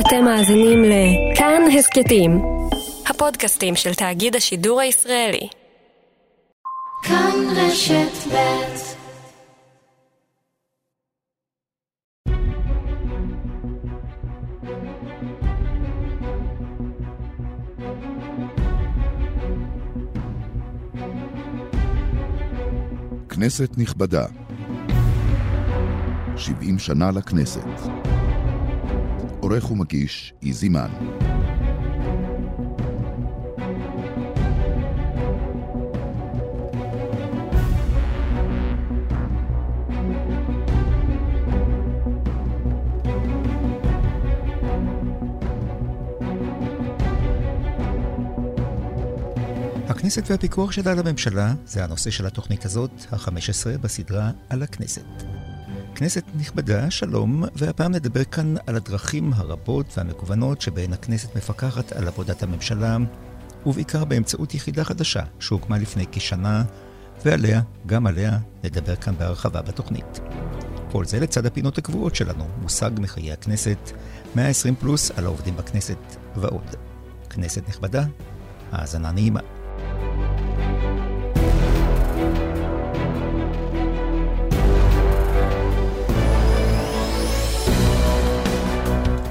אתם מאזינים לכאן הסכתים, הפודקאסטים של תאגיד השידור הישראלי. כאן רשת ב' כנסת נכבדה, 70 שנה לכנסת. עורך ומגיש, איזי מן. הכנסת והפיקוח שלה על הממשלה זה הנושא של התוכנית הזאת, ה-15 בסדרה על הכנסת. כנסת נכבדה, שלום, והפעם נדבר כאן על הדרכים הרבות והמגוונות שבהן הכנסת מפקחת על עבודת הממשלה, ובעיקר באמצעות יחידה חדשה שהוקמה לפני כשנה, ועליה, גם עליה, נדבר כאן בהרחבה בתוכנית. כל זה לצד הפינות הקבועות שלנו, מושג מחיי הכנסת, 120 פלוס על העובדים בכנסת ועוד. כנסת נכבדה, האזנה נעימה.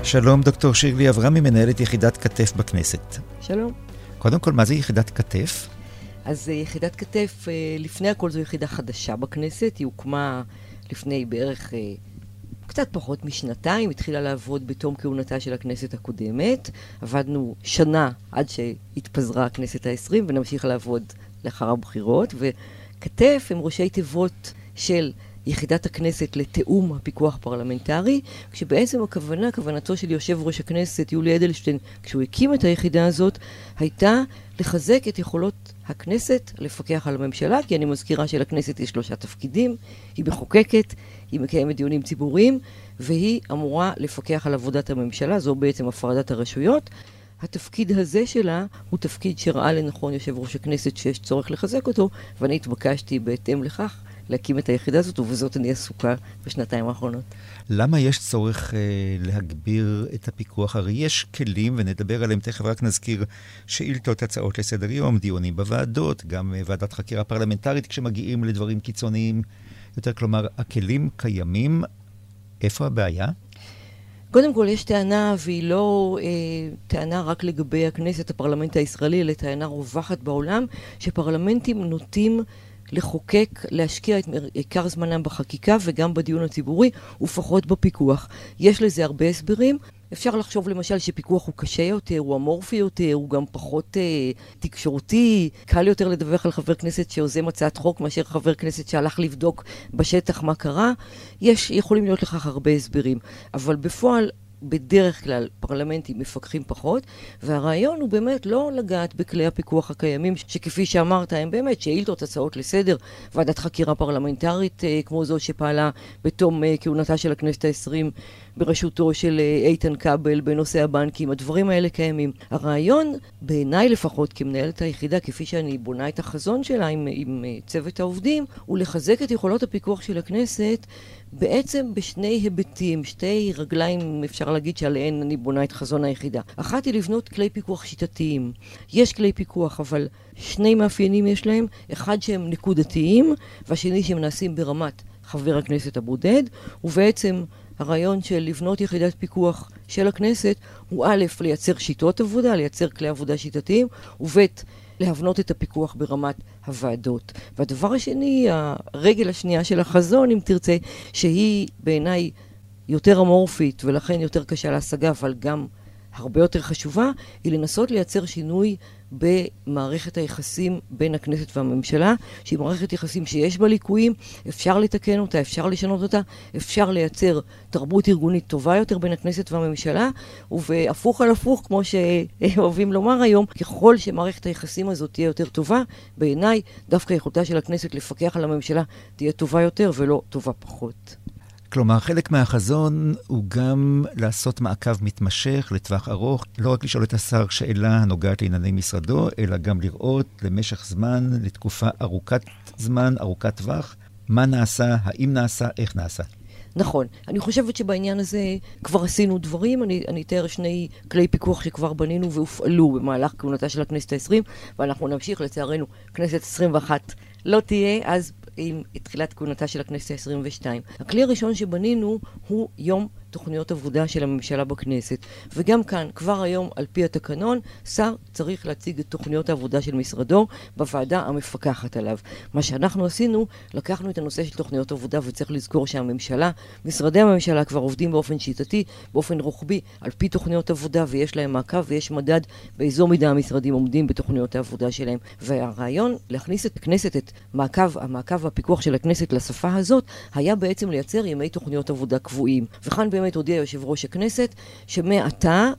שלום, דוקטור שירלי אברמי, מנהלת יחידת כתף בכנסת. שלום. קודם כל, מה זה יחידת כתף? אז אה, יחידת כתף, אה, לפני הכל זו יחידה חדשה בכנסת, היא הוקמה לפני בערך אה, קצת פחות משנתיים, התחילה לעבוד בתום כהונתה של הכנסת הקודמת. עבדנו שנה עד שהתפזרה הכנסת העשרים, ונמשיך לעבוד לאחר הבחירות. וכתף הם ראשי תיבות של יחידת הכנסת לתיאום הפיקוח הפרלמנטרי, כשבעצם הכוונה, כוונתו של יושב ראש הכנסת יולי אדלשטיין, כשהוא הקים את היחידה הזאת, הייתה לחזק את יכולות הכנסת לפקח על הממשלה, כי אני מזכירה שלכנסת יש שלושה תפקידים, היא מחוקקת, היא מקיימת דיונים ציבוריים, והיא אמורה לפקח על עבודת הממשלה, זו בעצם הפרדת הרשויות. התפקיד הזה שלה הוא תפקיד שראה לנכון יושב ראש הכנסת שיש צורך לחזק אותו, ואני התבקשתי בהתאם לכך להקים את היחידה הזאת, ובזאת אני עסוקה בשנתיים האחרונות. למה יש צורך אה, להגביר את הפיקוח? הרי יש כלים, ונדבר עליהם תכף, רק נזכיר שאילתות, הצעות לסדר יום, דיונים בוועדות, גם אה, ועדת חקירה פרלמנטרית כשמגיעים לדברים קיצוניים יותר. כלומר, הכלים קיימים. איפה הבעיה? קודם כל, יש טענה, והיא לא אה, טענה רק לגבי הכנסת, הפרלמנט הישראלי, אלא טענה רווחת בעולם, שפרלמנטים נוטים לחוקק, להשקיע את עיקר זמנם בחקיקה וגם בדיון הציבורי, ופחות בפיקוח. יש לזה הרבה הסברים. אפשר לחשוב למשל שפיקוח הוא קשה יותר, הוא אמורפי יותר, הוא גם פחות אה, תקשורתי, קל יותר לדווח על חבר כנסת שיוזם הצעת חוק מאשר חבר כנסת שהלך לבדוק בשטח מה קרה. יש, יכולים להיות לכך הרבה הסברים. אבל בפועל בדרך כלל פרלמנטים מפקחים פחות, והרעיון הוא באמת לא לגעת בכלי הפיקוח הקיימים, שכפי שאמרת, הם באמת שאילתות, הצעות לסדר, ועדת חקירה פרלמנטרית אה, כמו זו שפעלה בתום אה, כהונתה של הכנסת העשרים בראשותו של אה, איתן כבל בנושא הבנקים, הדברים האלה קיימים. הרעיון, בעיניי לפחות, כמנהלת היחידה, כפי שאני בונה את החזון שלה עם, עם צוות העובדים, הוא לחזק את יכולות הפיקוח של הכנסת בעצם בשני היבטים, שתי רגליים, אפשר להגיד שעליהן אני בונה את חזון היחידה. אחת היא לבנות כלי פיקוח שיטתיים. יש כלי פיקוח, אבל שני מאפיינים יש להם, אחד שהם נקודתיים, והשני שהם נעשים ברמת חבר הכנסת הבודד, ובעצם הרעיון של לבנות יחידת פיקוח של הכנסת הוא א', לייצר שיטות עבודה, לייצר כלי עבודה שיטתיים, וב', להבנות את הפיקוח ברמת הוועדות. והדבר השני, הרגל השנייה של החזון, אם תרצה, שהיא בעיניי יותר אמורפית ולכן יותר קשה להשגה, אבל גם הרבה יותר חשובה, היא לנסות לייצר שינוי במערכת היחסים בין הכנסת והממשלה, שהיא מערכת יחסים שיש בה ליקויים, אפשר לתקן אותה, אפשר לשנות אותה, אפשר לייצר תרבות ארגונית טובה יותר בין הכנסת והממשלה, ובהפוך על הפוך, כמו שאוהבים לומר היום, ככל שמערכת היחסים הזאת תהיה יותר טובה, בעיניי דווקא יכולתה של הכנסת לפקח על הממשלה תהיה טובה יותר ולא טובה פחות. כלומר, חלק מהחזון הוא גם לעשות מעקב מתמשך לטווח ארוך, לא רק לשאול את השר שאלה הנוגעת לענייני משרדו, אלא גם לראות למשך זמן, לתקופה ארוכת זמן, ארוכת טווח, מה נעשה, האם נעשה, איך נעשה. נכון. אני חושבת שבעניין הזה כבר עשינו דברים. אני, אני אתאר שני כלי פיקוח שכבר בנינו והופעלו במהלך כהונתה של הכנסת העשרים, ואנחנו נמשיך, לצערנו, כנסת עשרים ואחת לא תהיה, אז עם תחילת כהונתה של הכנסת העשרים ושתיים. הכלי הראשון שבנינו הוא יום תוכניות עבודה של הממשלה בכנסת. וגם כאן, כבר היום, על פי התקנון, שר צריך להציג את תוכניות העבודה של משרדו בוועדה המפקחת עליו. מה שאנחנו עשינו, לקחנו את הנושא של תוכניות עבודה, וצריך לזכור שהממשלה, משרדי הממשלה כבר עובדים באופן שיטתי, באופן רוחבי, על פי תוכניות עבודה, ויש להם מעקב ויש מדד באיזו מידה המשרדים עומדים בתוכניות העבודה שלהם. והרעיון להכניס את הכנסת, את מעקב, המעקב והפיקוח של הכנסת לשפה הזאת, היה בעצם לייצר ימי תוכניות עבודה קבועים. וכאן באמת באמת הודיע יושב ראש הכנסת שמעתה,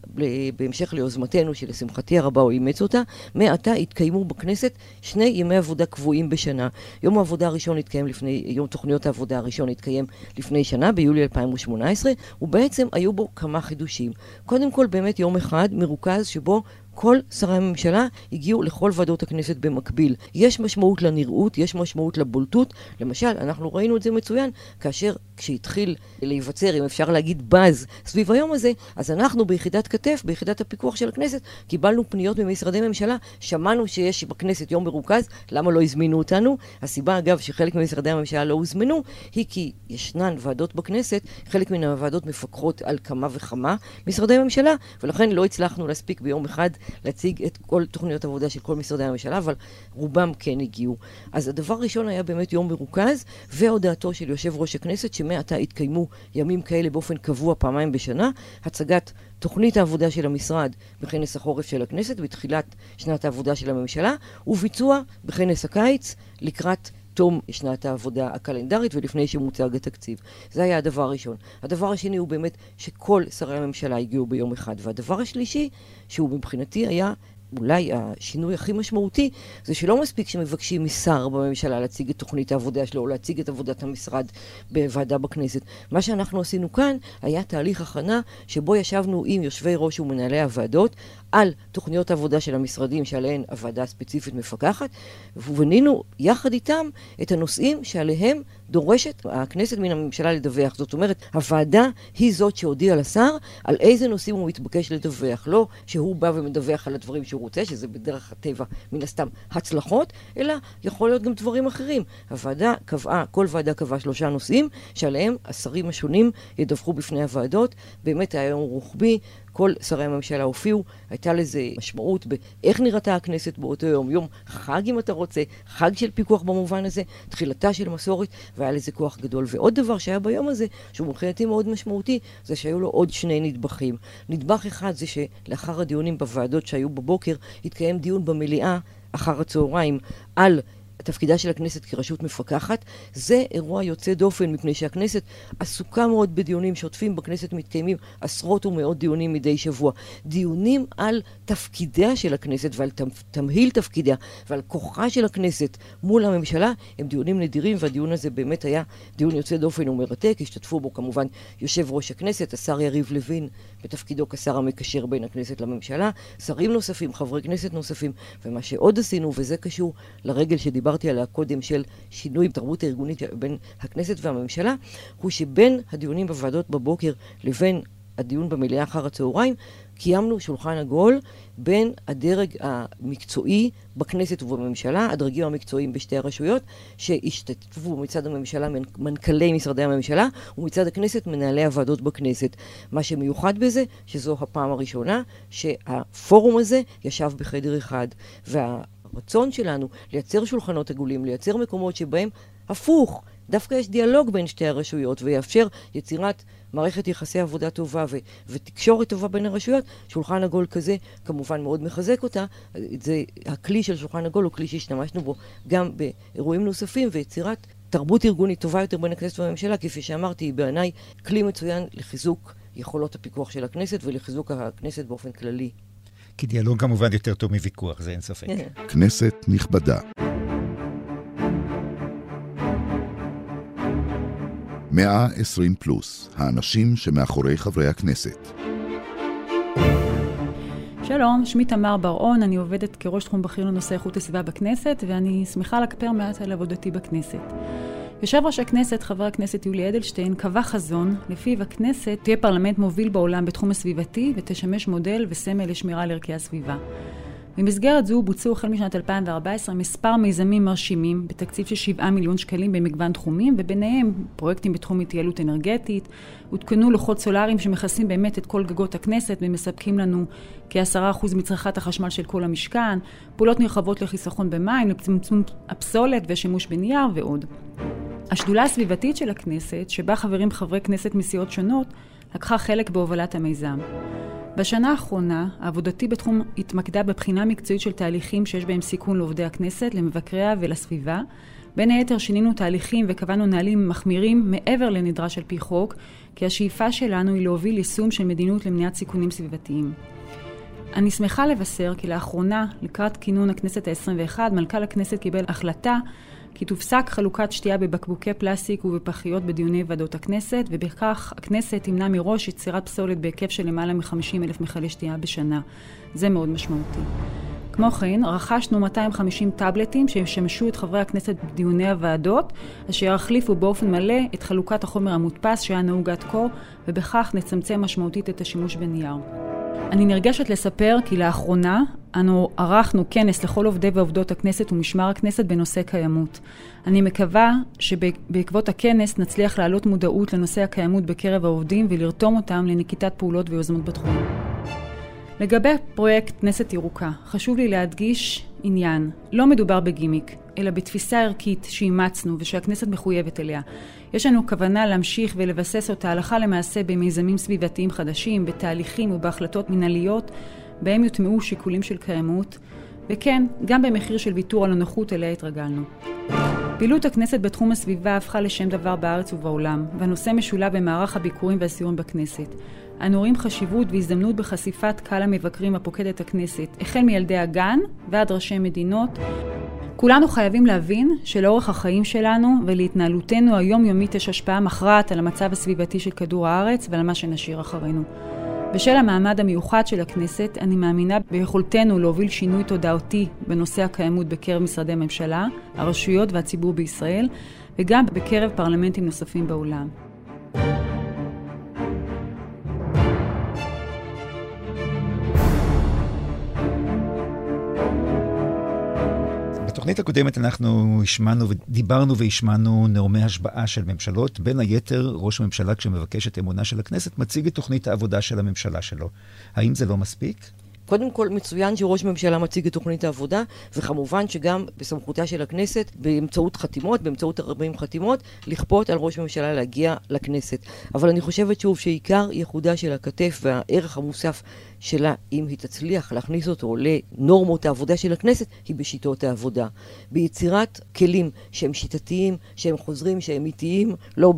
בהמשך ליוזמתנו שלשמחתי הרבה הוא אימץ אותה, מעתה יתקיימו בכנסת שני ימי עבודה קבועים בשנה. יום העבודה הראשון התקיים לפני, יום תוכניות העבודה הראשון התקיים לפני שנה, ביולי 2018, ובעצם היו בו כמה חידושים. קודם כל באמת יום אחד מרוכז שבו כל שרי הממשלה הגיעו לכל ועדות הכנסת במקביל. יש משמעות לנראות, יש משמעות לבולטות. למשל, אנחנו ראינו את זה מצוין כאשר, כשהתחיל להיווצר, אם אפשר להגיד, באז סביב היום הזה, אז אנחנו ביחידת כתף, ביחידת הפיקוח של הכנסת, קיבלנו פניות ממשרדי ממשלה, שמענו שיש בכנסת יום מרוכז, למה לא הזמינו אותנו? הסיבה, אגב, שחלק ממשרדי הממשלה לא הוזמנו, היא כי ישנן ועדות בכנסת, חלק מן הוועדות מפקחות על כמה וכמה משרדי ממשלה, ולכן לא הצלחנו להספיק ביום אחד להציג את כל תוכניות העבודה של כל משרדי הממשלה, אבל רובם כן הגיעו. אז הדבר הראשון היה באמת יום מרוכז, והודעתו של יושב ראש הכנסת, שמעתה יתקיימו ימים כאלה באופן קבוע פעמיים בשנה, הצגת תוכנית העבודה של המשרד בכנס החורף של הכנסת בתחילת שנת העבודה של הממשלה, וביצוע בכנס הקיץ לקראת תום שנת העבודה הקלנדרית ולפני שמוצג התקציב. זה היה הדבר הראשון. הדבר השני הוא באמת שכל שרי הממשלה הגיעו ביום אחד. והדבר השלישי, שהוא מבחינתי היה אולי השינוי הכי משמעותי זה שלא מספיק שמבקשים משר בממשלה להציג את תוכנית העבודה שלו או להציג את עבודת המשרד בוועדה בכנסת. מה שאנחנו עשינו כאן היה תהליך הכנה שבו ישבנו עם יושבי ראש ומנהלי הוועדות על תוכניות העבודה של המשרדים שעליהן הוועדה הספציפית מפקחת ובנינו יחד איתם את הנושאים שעליהם דורשת הכנסת מן הממשלה לדווח. זאת אומרת, הוועדה היא זאת שהודיעה לשר על איזה נושאים הוא מתבקש לדווח. לא שהוא בא ומדווח על הדברים שהוא רוצה, שזה בדרך הטבע מן הסתם הצלחות, אלא יכול להיות גם דברים אחרים. הוועדה קבעה, כל ועדה קבעה שלושה נושאים שעליהם השרים השונים ידווחו בפני הוועדות. באמת היה יום רוחבי. כל שרי הממשלה הופיעו, הייתה לזה משמעות באיך נראתה הכנסת באותו יום, יום חג אם אתה רוצה, חג של פיקוח במובן הזה, תחילתה של מסורת, והיה לזה כוח גדול. ועוד דבר שהיה ביום הזה, שהוא מבחינתי מאוד משמעותי, זה שהיו לו עוד שני נדבכים. נדבך אחד זה שלאחר הדיונים בוועדות שהיו בבוקר, התקיים דיון במליאה אחר הצהריים על תפקידה של הכנסת כרשות מפקחת. זה אירוע יוצא דופן, מפני שהכנסת עסוקה מאוד בדיונים שוטפים. בכנסת מתקיימים עשרות ומאות דיונים מדי שבוע. דיונים על תפקידיה של הכנסת ועל תמהיל תפקידיה ועל כוחה של הכנסת מול הממשלה הם דיונים נדירים, והדיון הזה באמת היה דיון יוצא דופן ומרתק. השתתפו בו כמובן יושב ראש הכנסת, השר יריב לוין, בתפקידו כשר המקשר בין הכנסת לממשלה, שרים נוספים, חברי כנסת נוספים, ומה שעוד עשינו, וזה קשור לרגל שדיברתי שדיברתי עליה קודם, של שינוי בתרבות הארגונית בין הכנסת והממשלה, הוא שבין הדיונים בוועדות בבוקר לבין הדיון במליאה אחר הצהריים, קיימנו שולחן עגול בין הדרג המקצועי בכנסת ובממשלה, הדרגים המקצועיים בשתי הרשויות, שהשתתפו מצד הממשלה מנכ"לי משרדי הממשלה, ומצד הכנסת מנהלי הוועדות בכנסת. מה שמיוחד בזה, שזו הפעם הראשונה שהפורום הזה ישב בחדר אחד. וה... הרצון שלנו לייצר שולחנות עגולים, לייצר מקומות שבהם הפוך, דווקא יש דיאלוג בין שתי הרשויות ויאפשר יצירת מערכת יחסי עבודה טובה ו- ותקשורת טובה בין הרשויות, שולחן עגול כזה כמובן מאוד מחזק אותה. זה, הכלי של שולחן עגול הוא כלי שהשתמשנו בו גם באירועים נוספים ויצירת תרבות ארגונית טובה יותר בין הכנסת והממשלה, כפי שאמרתי, היא בעיניי כלי מצוין לחיזוק יכולות הפיקוח של הכנסת ולחיזוק הכנסת באופן כללי. כי דיאלוג כמובן יותר טוב מוויכוח, זה אין ספק. כנסת נכבדה. מאה עשרים פלוס, האנשים שמאחורי חברי הכנסת. שלום, שמי תמר בר-און, אני עובדת כראש תחום בכיר לנושא איכות הסביבה בכנסת, ואני שמחה לקפר מעט על עבודתי בכנסת. יושב ראש הכנסת, חבר הכנסת יולי אדלשטיין, קבע חזון לפיו הכנסת תהיה פרלמנט מוביל בעולם בתחום הסביבתי ותשמש מודל וסמל לשמירה על ערכי הסביבה. במסגרת זו בוצעו החל משנת 2014 מספר מיזמים מרשימים בתקציב של 7 מיליון שקלים במגוון תחומים, וביניהם פרויקטים בתחום התייעלות אנרגטית, הותקנו לוחות סולאריים שמכסים באמת את כל גגות הכנסת ומספקים לנו כ-10% מצריכת החשמל של כל המשכן, פעולות נרחבות לחיסכון במים, לצמצום הפסולת ושימוש בנייר ועוד. השדולה הסביבתית של הכנסת, שבה חברים חברי כנסת מסיעות שונות, לקחה חלק בהובלת המיזם. בשנה האחרונה, עבודתי בתחום התמקדה בבחינה מקצועית של תהליכים שיש בהם סיכון לעובדי הכנסת, למבקריה ולסביבה. בין היתר שינינו תהליכים וקבענו נהלים מחמירים מעבר לנדרש על פי חוק, כי השאיפה שלנו היא להוביל יישום של מדיניות למניעת סיכונים סביבתיים. אני שמחה לבשר כי לאחרונה, לקראת כינון הכנסת ה-21, מנכ"ל הכנסת קיבל החלטה כי תופסק חלוקת שתייה בבקבוקי פלסטיק ובפחיות בדיוני ועדות הכנסת, ובכך הכנסת תמנע מראש יצירת פסולת בהיקף של למעלה מ-50 אלף מכלי שתייה בשנה. זה מאוד משמעותי. כמו כן, רכשנו 250 טאבלטים שישמשו את חברי הכנסת בדיוני הוועדות, אשר יחליפו באופן מלא את חלוקת החומר המודפס שהיה נהוג עד כה, ובכך נצמצם משמעותית את השימוש בנייר. אני נרגשת לספר כי לאחרונה אנו ערכנו כנס לכל עובדי ועובדות הכנסת ומשמר הכנסת בנושא קיימות. אני מקווה שבעקבות הכנס נצליח להעלות מודעות לנושא הקיימות בקרב העובדים ולרתום אותם לנקיטת פעולות ויוזמות בתחום. לגבי פרויקט כנסת ירוקה, חשוב לי להדגיש עניין. לא מדובר בגימיק, אלא בתפיסה ערכית שאימצנו ושהכנסת מחויבת אליה. יש לנו כוונה להמשיך ולבסס אותה הלכה למעשה במיזמים סביבתיים חדשים, בתהליכים ובהחלטות מנהליות, בהם יוטמעו שיקולים של קיימות, וכן, גם במחיר של ויתור על הנוחות אליה התרגלנו. פעילות הכנסת בתחום הסביבה הפכה לשם דבר בארץ ובעולם, והנושא משולב במערך הביקורים והסיורים בכנסת. אנו רואים חשיבות והזדמנות בחשיפת קהל המבקרים הפוקד את הכנסת, החל מילדי הגן ועד ראשי מדינות. כולנו חייבים להבין שלאורך החיים שלנו ולהתנהלותנו היומיומית יש השפעה מכרעת על המצב הסביבתי של כדור הארץ ועל מה שנשאיר אחרינו. בשל המעמד המיוחד של הכנסת, אני מאמינה ביכולתנו להוביל שינוי תודעתי בנושא הקיימות בקרב משרדי ממשלה, הרשויות והציבור בישראל, וגם בקרב פרלמנטים נוספים בעולם. בתוכנית הקודמת אנחנו השמענו ודיברנו והשמענו נאומי השבעה של ממשלות. בין היתר, ראש הממשלה, כשמבקש את אמונה של הכנסת, מציג את תוכנית העבודה של הממשלה שלו. האם זה לא מספיק? קודם כל, מצוין שראש ממשלה מציג את תוכנית העבודה, וכמובן שגם בסמכותה של הכנסת, באמצעות חתימות, באמצעות 40 חתימות, לכפות על ראש ממשלה להגיע לכנסת. אבל אני חושבת שוב שעיקר ייחודה של הכתף והערך המוסף שלה, אם היא תצליח להכניס אותו לנורמות העבודה של הכנסת, היא בשיטות העבודה. ביצירת כלים שהם שיטתיים, שהם חוזרים, שהם איטיים, לא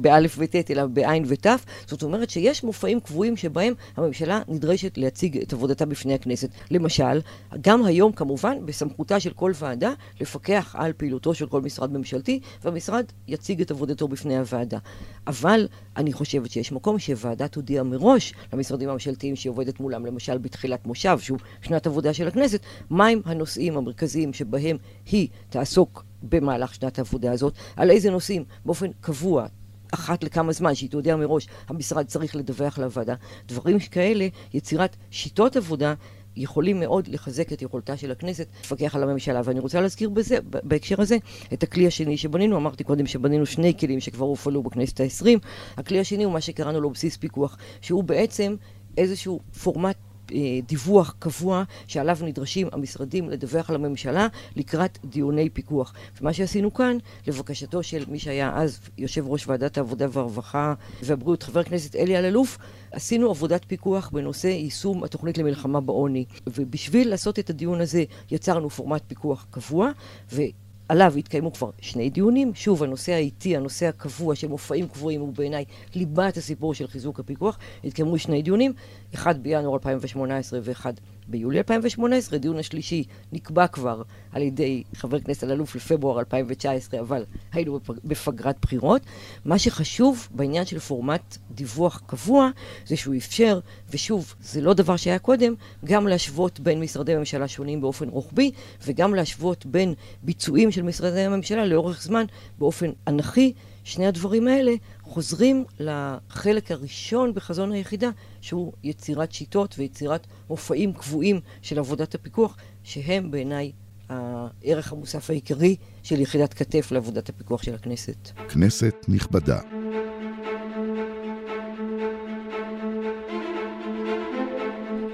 באלף וטית, אלא בעין ותו. זאת אומרת שיש מופעים קבועים שבהם הממשלה נדרשת להציג את עבודתה בפני הכנסת. למשל, גם היום כמובן, בסמכותה של כל ועדה, לפקח על פעילותו של כל משרד ממשלתי, והמשרד יציג את עבודתו בפני הוועדה. אבל אני חושבת שיש מקום שוועדה תודיע מראש למשרדים הממשלתיים שהיא עובדת מולם, למשל בתחילת מושב, שהוא שנת עבודה של הכנסת, מהם הנושאים המרכזיים שבהם היא תעסוק במהלך שנת העבודה הזאת, על איזה נושאים באופן קבוע, אחת לכמה זמן, שהיא תודיע מראש, המשרד צריך לדווח לוועדה. דברים כאלה, יצירת שיטות עבודה יכולים מאוד לחזק את יכולתה של הכנסת לפקח על הממשלה. ואני רוצה להזכיר בזה, בהקשר הזה את הכלי השני שבנינו. אמרתי קודם שבנינו שני כלים שכבר הופעלו בכנסת העשרים. הכלי השני הוא מה שקראנו לו בסיס פיקוח, שהוא בעצם איזשהו פורמט אה, דיווח קבוע שעליו נדרשים המשרדים לדווח על הממשלה לקראת דיוני פיקוח. ומה שעשינו כאן, לבקשתו של מי שהיה אז יושב ראש ועדת העבודה והרווחה והבריאות, חבר הכנסת אלי אלאלוף, עשינו עבודת פיקוח בנושא יישום התוכנית למלחמה בעוני. ובשביל לעשות את הדיון הזה יצרנו פורמט פיקוח קבוע, ו... עליו התקיימו כבר שני דיונים. שוב, הנושא האיטי, הנושא הקבוע של מופעים קבועים הוא בעיניי ליבת הסיפור של חיזוק הפיקוח. התקיימו שני דיונים, אחד בינואר 2018 ואחד ביולי 2018, הדיון השלישי נקבע כבר על ידי חבר הכנסת אלאלוף לפברואר 2019, אבל היינו בפגרת בחירות. מה שחשוב בעניין של פורמט דיווח קבוע, זה שהוא אפשר, ושוב, זה לא דבר שהיה קודם, גם להשוות בין משרדי ממשלה שונים באופן רוחבי, וגם להשוות בין ביצועים של משרדי הממשלה לאורך זמן באופן אנכי. שני הדברים האלה חוזרים לחלק הראשון בחזון היחידה, שהוא יצירת שיטות ויצירת מופעים קבועים של עבודת הפיקוח, שהם בעיניי הערך המוסף העיקרי של יחידת כתף לעבודת הפיקוח של הכנסת. כנסת נכבדה.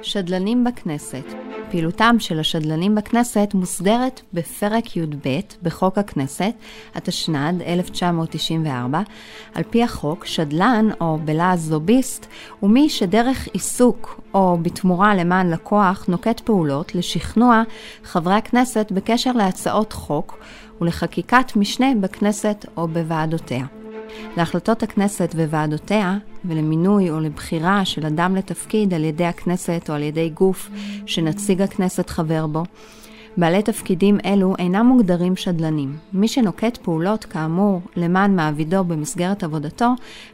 שדלנים בכנסת פעילותם של השדלנים בכנסת מוסדרת בפרק י"ב בחוק הכנסת, התשנ"ד 1994. על פי החוק, שדלן, או בלעז לוביסט, הוא מי שדרך עיסוק או בתמורה למען לקוח נוקט פעולות לשכנוע חברי הכנסת בקשר להצעות חוק ולחקיקת משנה בכנסת או בוועדותיה. להחלטות הכנסת וועדותיה ולמינוי או לבחירה של אדם לתפקיד על ידי הכנסת או על ידי גוף שנציג הכנסת חבר בו. בעלי תפקידים אלו אינם מוגדרים שדלנים. מי שנוקט פעולות כאמור למען מעבידו במסגרת עבודתו,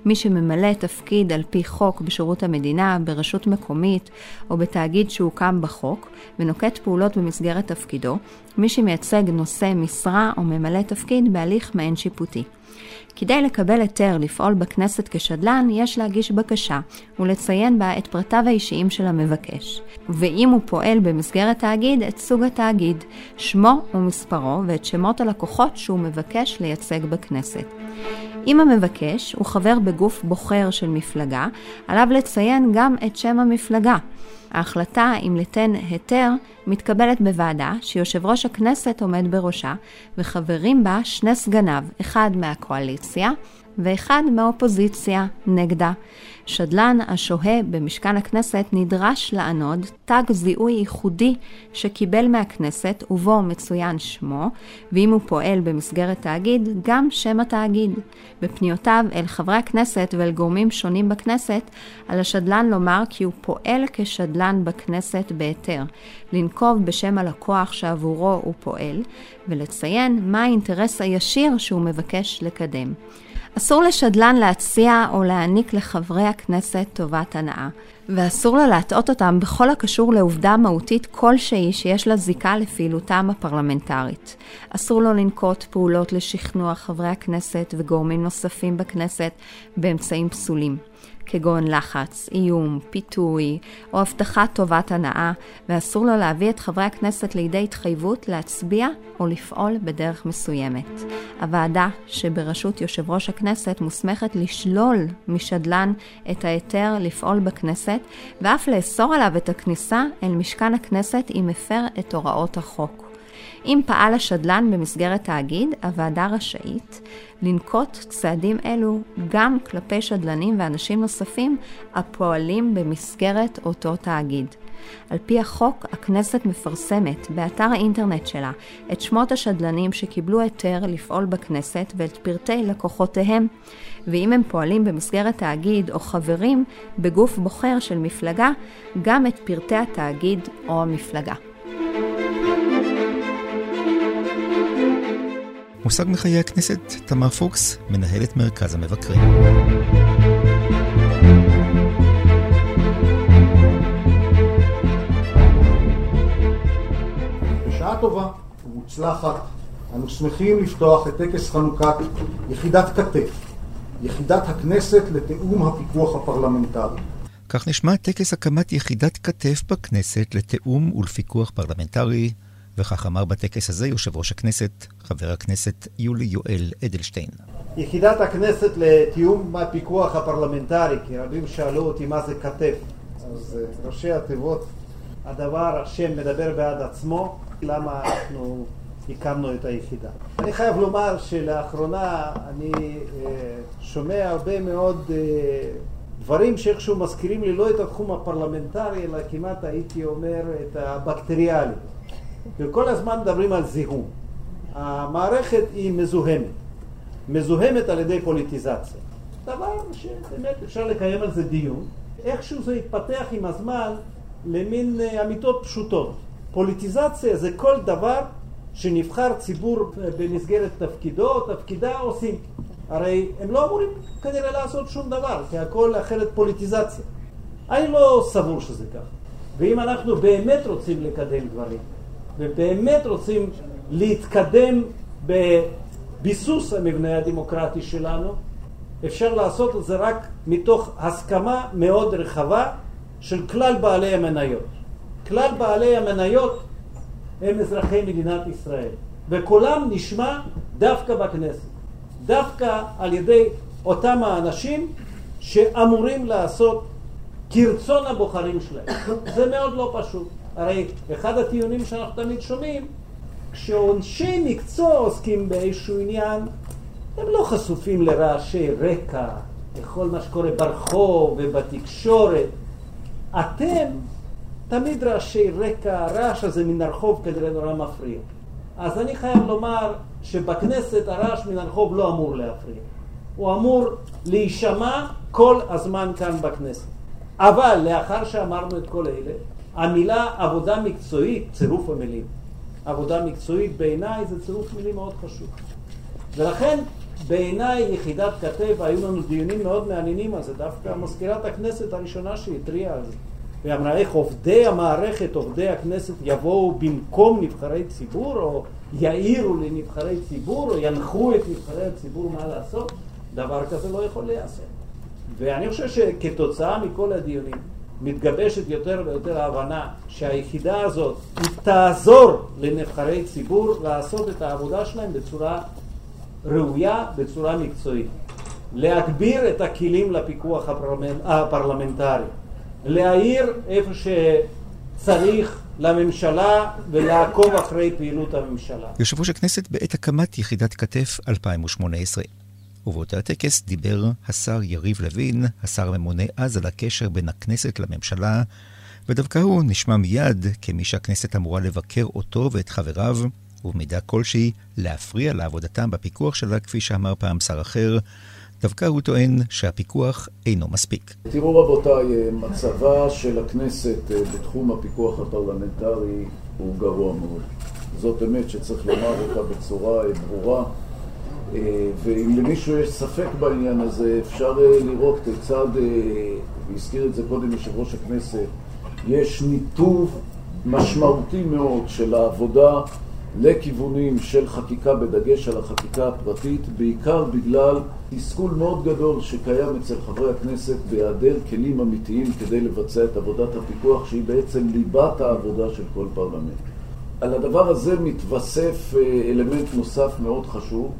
מי שממלא תפקיד על פי חוק בשירות המדינה, ברשות מקומית או בתאגיד שהוקם בחוק, ונוקט פעולות במסגרת תפקידו, מי שמייצג נושא משרה או ממלא תפקיד בהליך מעין שיפוטי. כדי לקבל היתר לפעול בכנסת כשדלן, יש להגיש בקשה ולציין בה את פרטיו האישיים של המבקש. ואם הוא פועל במסגרת תאגיד, את סוג התאגיד, שמו ומספרו ואת שמות הלקוחות שהוא מבקש לייצג בכנסת. אם המבקש הוא חבר בגוף בוחר של מפלגה, עליו לציין גם את שם המפלגה. ההחלטה אם ליתן היתר מתקבלת בוועדה שיושב ראש הכנסת עומד בראשה וחברים בה שני סגניו, אחד מהקואליציה ואחד מהאופוזיציה נגדה. שדלן השוהה במשכן הכנסת נדרש לענוד תג זיהוי ייחודי שקיבל מהכנסת ובו מצוין שמו, ואם הוא פועל במסגרת תאגיד, גם שם התאגיד. בפניותיו אל חברי הכנסת ואל גורמים שונים בכנסת, על השדלן לומר כי הוא פועל כשדלן בכנסת בהיתר, לנקוב בשם הלקוח שעבורו הוא פועל, ולציין מה האינטרס הישיר שהוא מבקש לקדם. אסור לשדלן להציע או להעניק לחברי הכנסת טובת הנאה, ואסור לו להטעות אותם בכל הקשור לעובדה מהותית כלשהי שיש לה זיקה לפעילותם הפרלמנטרית. אסור לו לנקוט פעולות לשכנוע חברי הכנסת וגורמים נוספים בכנסת באמצעים פסולים. כגון לחץ, איום, פיתוי או הבטחת טובת הנאה, ואסור לו להביא את חברי הכנסת לידי התחייבות להצביע או לפעול בדרך מסוימת. הוועדה שבראשות יושב ראש הכנסת מוסמכת לשלול משדלן את ההיתר לפעול בכנסת, ואף לאסור עליו את הכניסה אל משכן הכנסת אם הפר את הוראות החוק. אם פעל השדלן במסגרת תאגיד, הוועדה רשאית לנקוט צעדים אלו גם כלפי שדלנים ואנשים נוספים הפועלים במסגרת אותו תאגיד. על פי החוק, הכנסת מפרסמת באתר האינטרנט שלה את שמות השדלנים שקיבלו היתר לפעול בכנסת ואת פרטי לקוחותיהם, ואם הם פועלים במסגרת תאגיד או חברים בגוף בוחר של מפלגה, גם את פרטי התאגיד או המפלגה. מושג מחיי הכנסת, תמר פוקס, מנהלת מרכז המבקרים. בשעה טובה ומוצלחת אנו שמחים לפתוח את טקס חנוכת יחידת כתף, יחידת הכנסת לתיאום הפיקוח הפרלמנטרי. כך נשמע טקס הקמת יחידת כתף בכנסת לתיאום ולפיקוח פרלמנטרי וכך אמר בטקס הזה יושב ראש הכנסת, חבר הכנסת יולי יואל אדלשטיין. יחידת הכנסת לתיאום הפיקוח הפרלמנטרי, כי רבים שאלו אותי מה זה כתף. אז אה, ראשי התיבות, הדבר, השם מדבר בעד עצמו, למה אנחנו הקמנו את היחידה. אני חייב לומר שלאחרונה אני אה, שומע הרבה מאוד אה, דברים שאיכשהו מזכירים לי לא את התחום הפרלמנטרי, אלא כמעט הייתי אומר את הבקטריאלי. וכל הזמן מדברים על זיהום. המערכת היא מזוהמת, מזוהמת על ידי פוליטיזציה. דבר שבאמת אפשר לקיים על זה דיון. איכשהו זה התפתח עם הזמן למין אה, אמיתות פשוטות. פוליטיזציה זה כל דבר שנבחר ציבור במסגרת תפקידו, תפקידה עושים. הרי הם לא אמורים כנראה לעשות שום דבר, כי הכל אחרת פוליטיזציה. אני לא סבור שזה כך. ואם אנחנו באמת רוצים לקדם דברים, ובאמת רוצים להתקדם בביסוס המבנה הדמוקרטי שלנו, אפשר לעשות את זה רק מתוך הסכמה מאוד רחבה של כלל בעלי המניות. כלל בעלי המניות הם אזרחי מדינת ישראל, וקולם נשמע דווקא בכנסת, דווקא על ידי אותם האנשים שאמורים לעשות כרצון הבוחרים שלהם. זה מאוד לא פשוט. הרי אחד הטיעונים שאנחנו תמיד שומעים, כשאנשי מקצוע עוסקים באיזשהו עניין, הם לא חשופים לרעשי רקע, לכל מה שקורה ברחוב ובתקשורת. אתם, תמיד רעשי רקע, הרעש הזה מן הרחוב כנראה נורא מפריע. אז אני חייב לומר שבכנסת הרעש מן הרחוב לא אמור להפריע. הוא אמור להישמע כל הזמן כאן בכנסת. אבל לאחר שאמרנו את כל אלה, המילה עבודה מקצועית, צירוף המילים, עבודה מקצועית בעיניי זה צירוף מילים מאוד חשוב. ולכן בעיניי יחידת כתב, היו לנו דיונים מאוד מעניינים על זה, דווקא מזכירת הכנסת הראשונה שהתריעה על זה. והיא אמרה איך עובדי המערכת, עובדי הכנסת, יבואו במקום נבחרי ציבור, או יעירו לנבחרי ציבור, או ינחו את נבחרי הציבור מה לעשות, דבר כזה לא יכול להיעשות. ואני חושב שכתוצאה מכל הדיונים מתגבשת יותר ויותר ההבנה שהיחידה הזאת היא תעזור לנבחרי ציבור לעשות את העבודה שלהם בצורה ראויה, בצורה מקצועית. להגביר את הכלים לפיקוח הפרלמנט, הפרלמנטרי, להעיר איפה שצריך לממשלה ולעקוב אחרי פעילות הממשלה. יושב ראש הכנסת בעת הקמת יחידת כתף 2018. ובאותו הטקס דיבר השר יריב לוין, השר הממונה אז על הקשר בין הכנסת לממשלה, ודווקא הוא נשמע מיד כמי שהכנסת אמורה לבקר אותו ואת חבריו, ובמידה כלשהי להפריע לעבודתם בפיקוח שלה, כפי שאמר פעם שר אחר, דווקא הוא טוען שהפיקוח אינו מספיק. תראו רבותיי, מצבה של הכנסת אה, בתחום הפיקוח הפרלמנטרי הוא גרוע מאוד. זאת אמת שצריך לומר אותה בצורה אה, ברורה. אה, ואם למישהו יש ספק בעניין הזה, אפשר אה, לראות כיצד, אה, והזכיר את זה קודם יושב ראש הכנסת, יש ניתוב משמעותי מאוד של העבודה לכיוונים של חקיקה, בדגש על החקיקה הפרטית, בעיקר בגלל תסכול מאוד גדול שקיים אצל חברי הכנסת בהיעדר כלים אמיתיים כדי לבצע את עבודת הפיקוח, שהיא בעצם ליבת העבודה של כל פרלמנט. על הדבר הזה מתווסף אלמנט נוסף מאוד חשוב,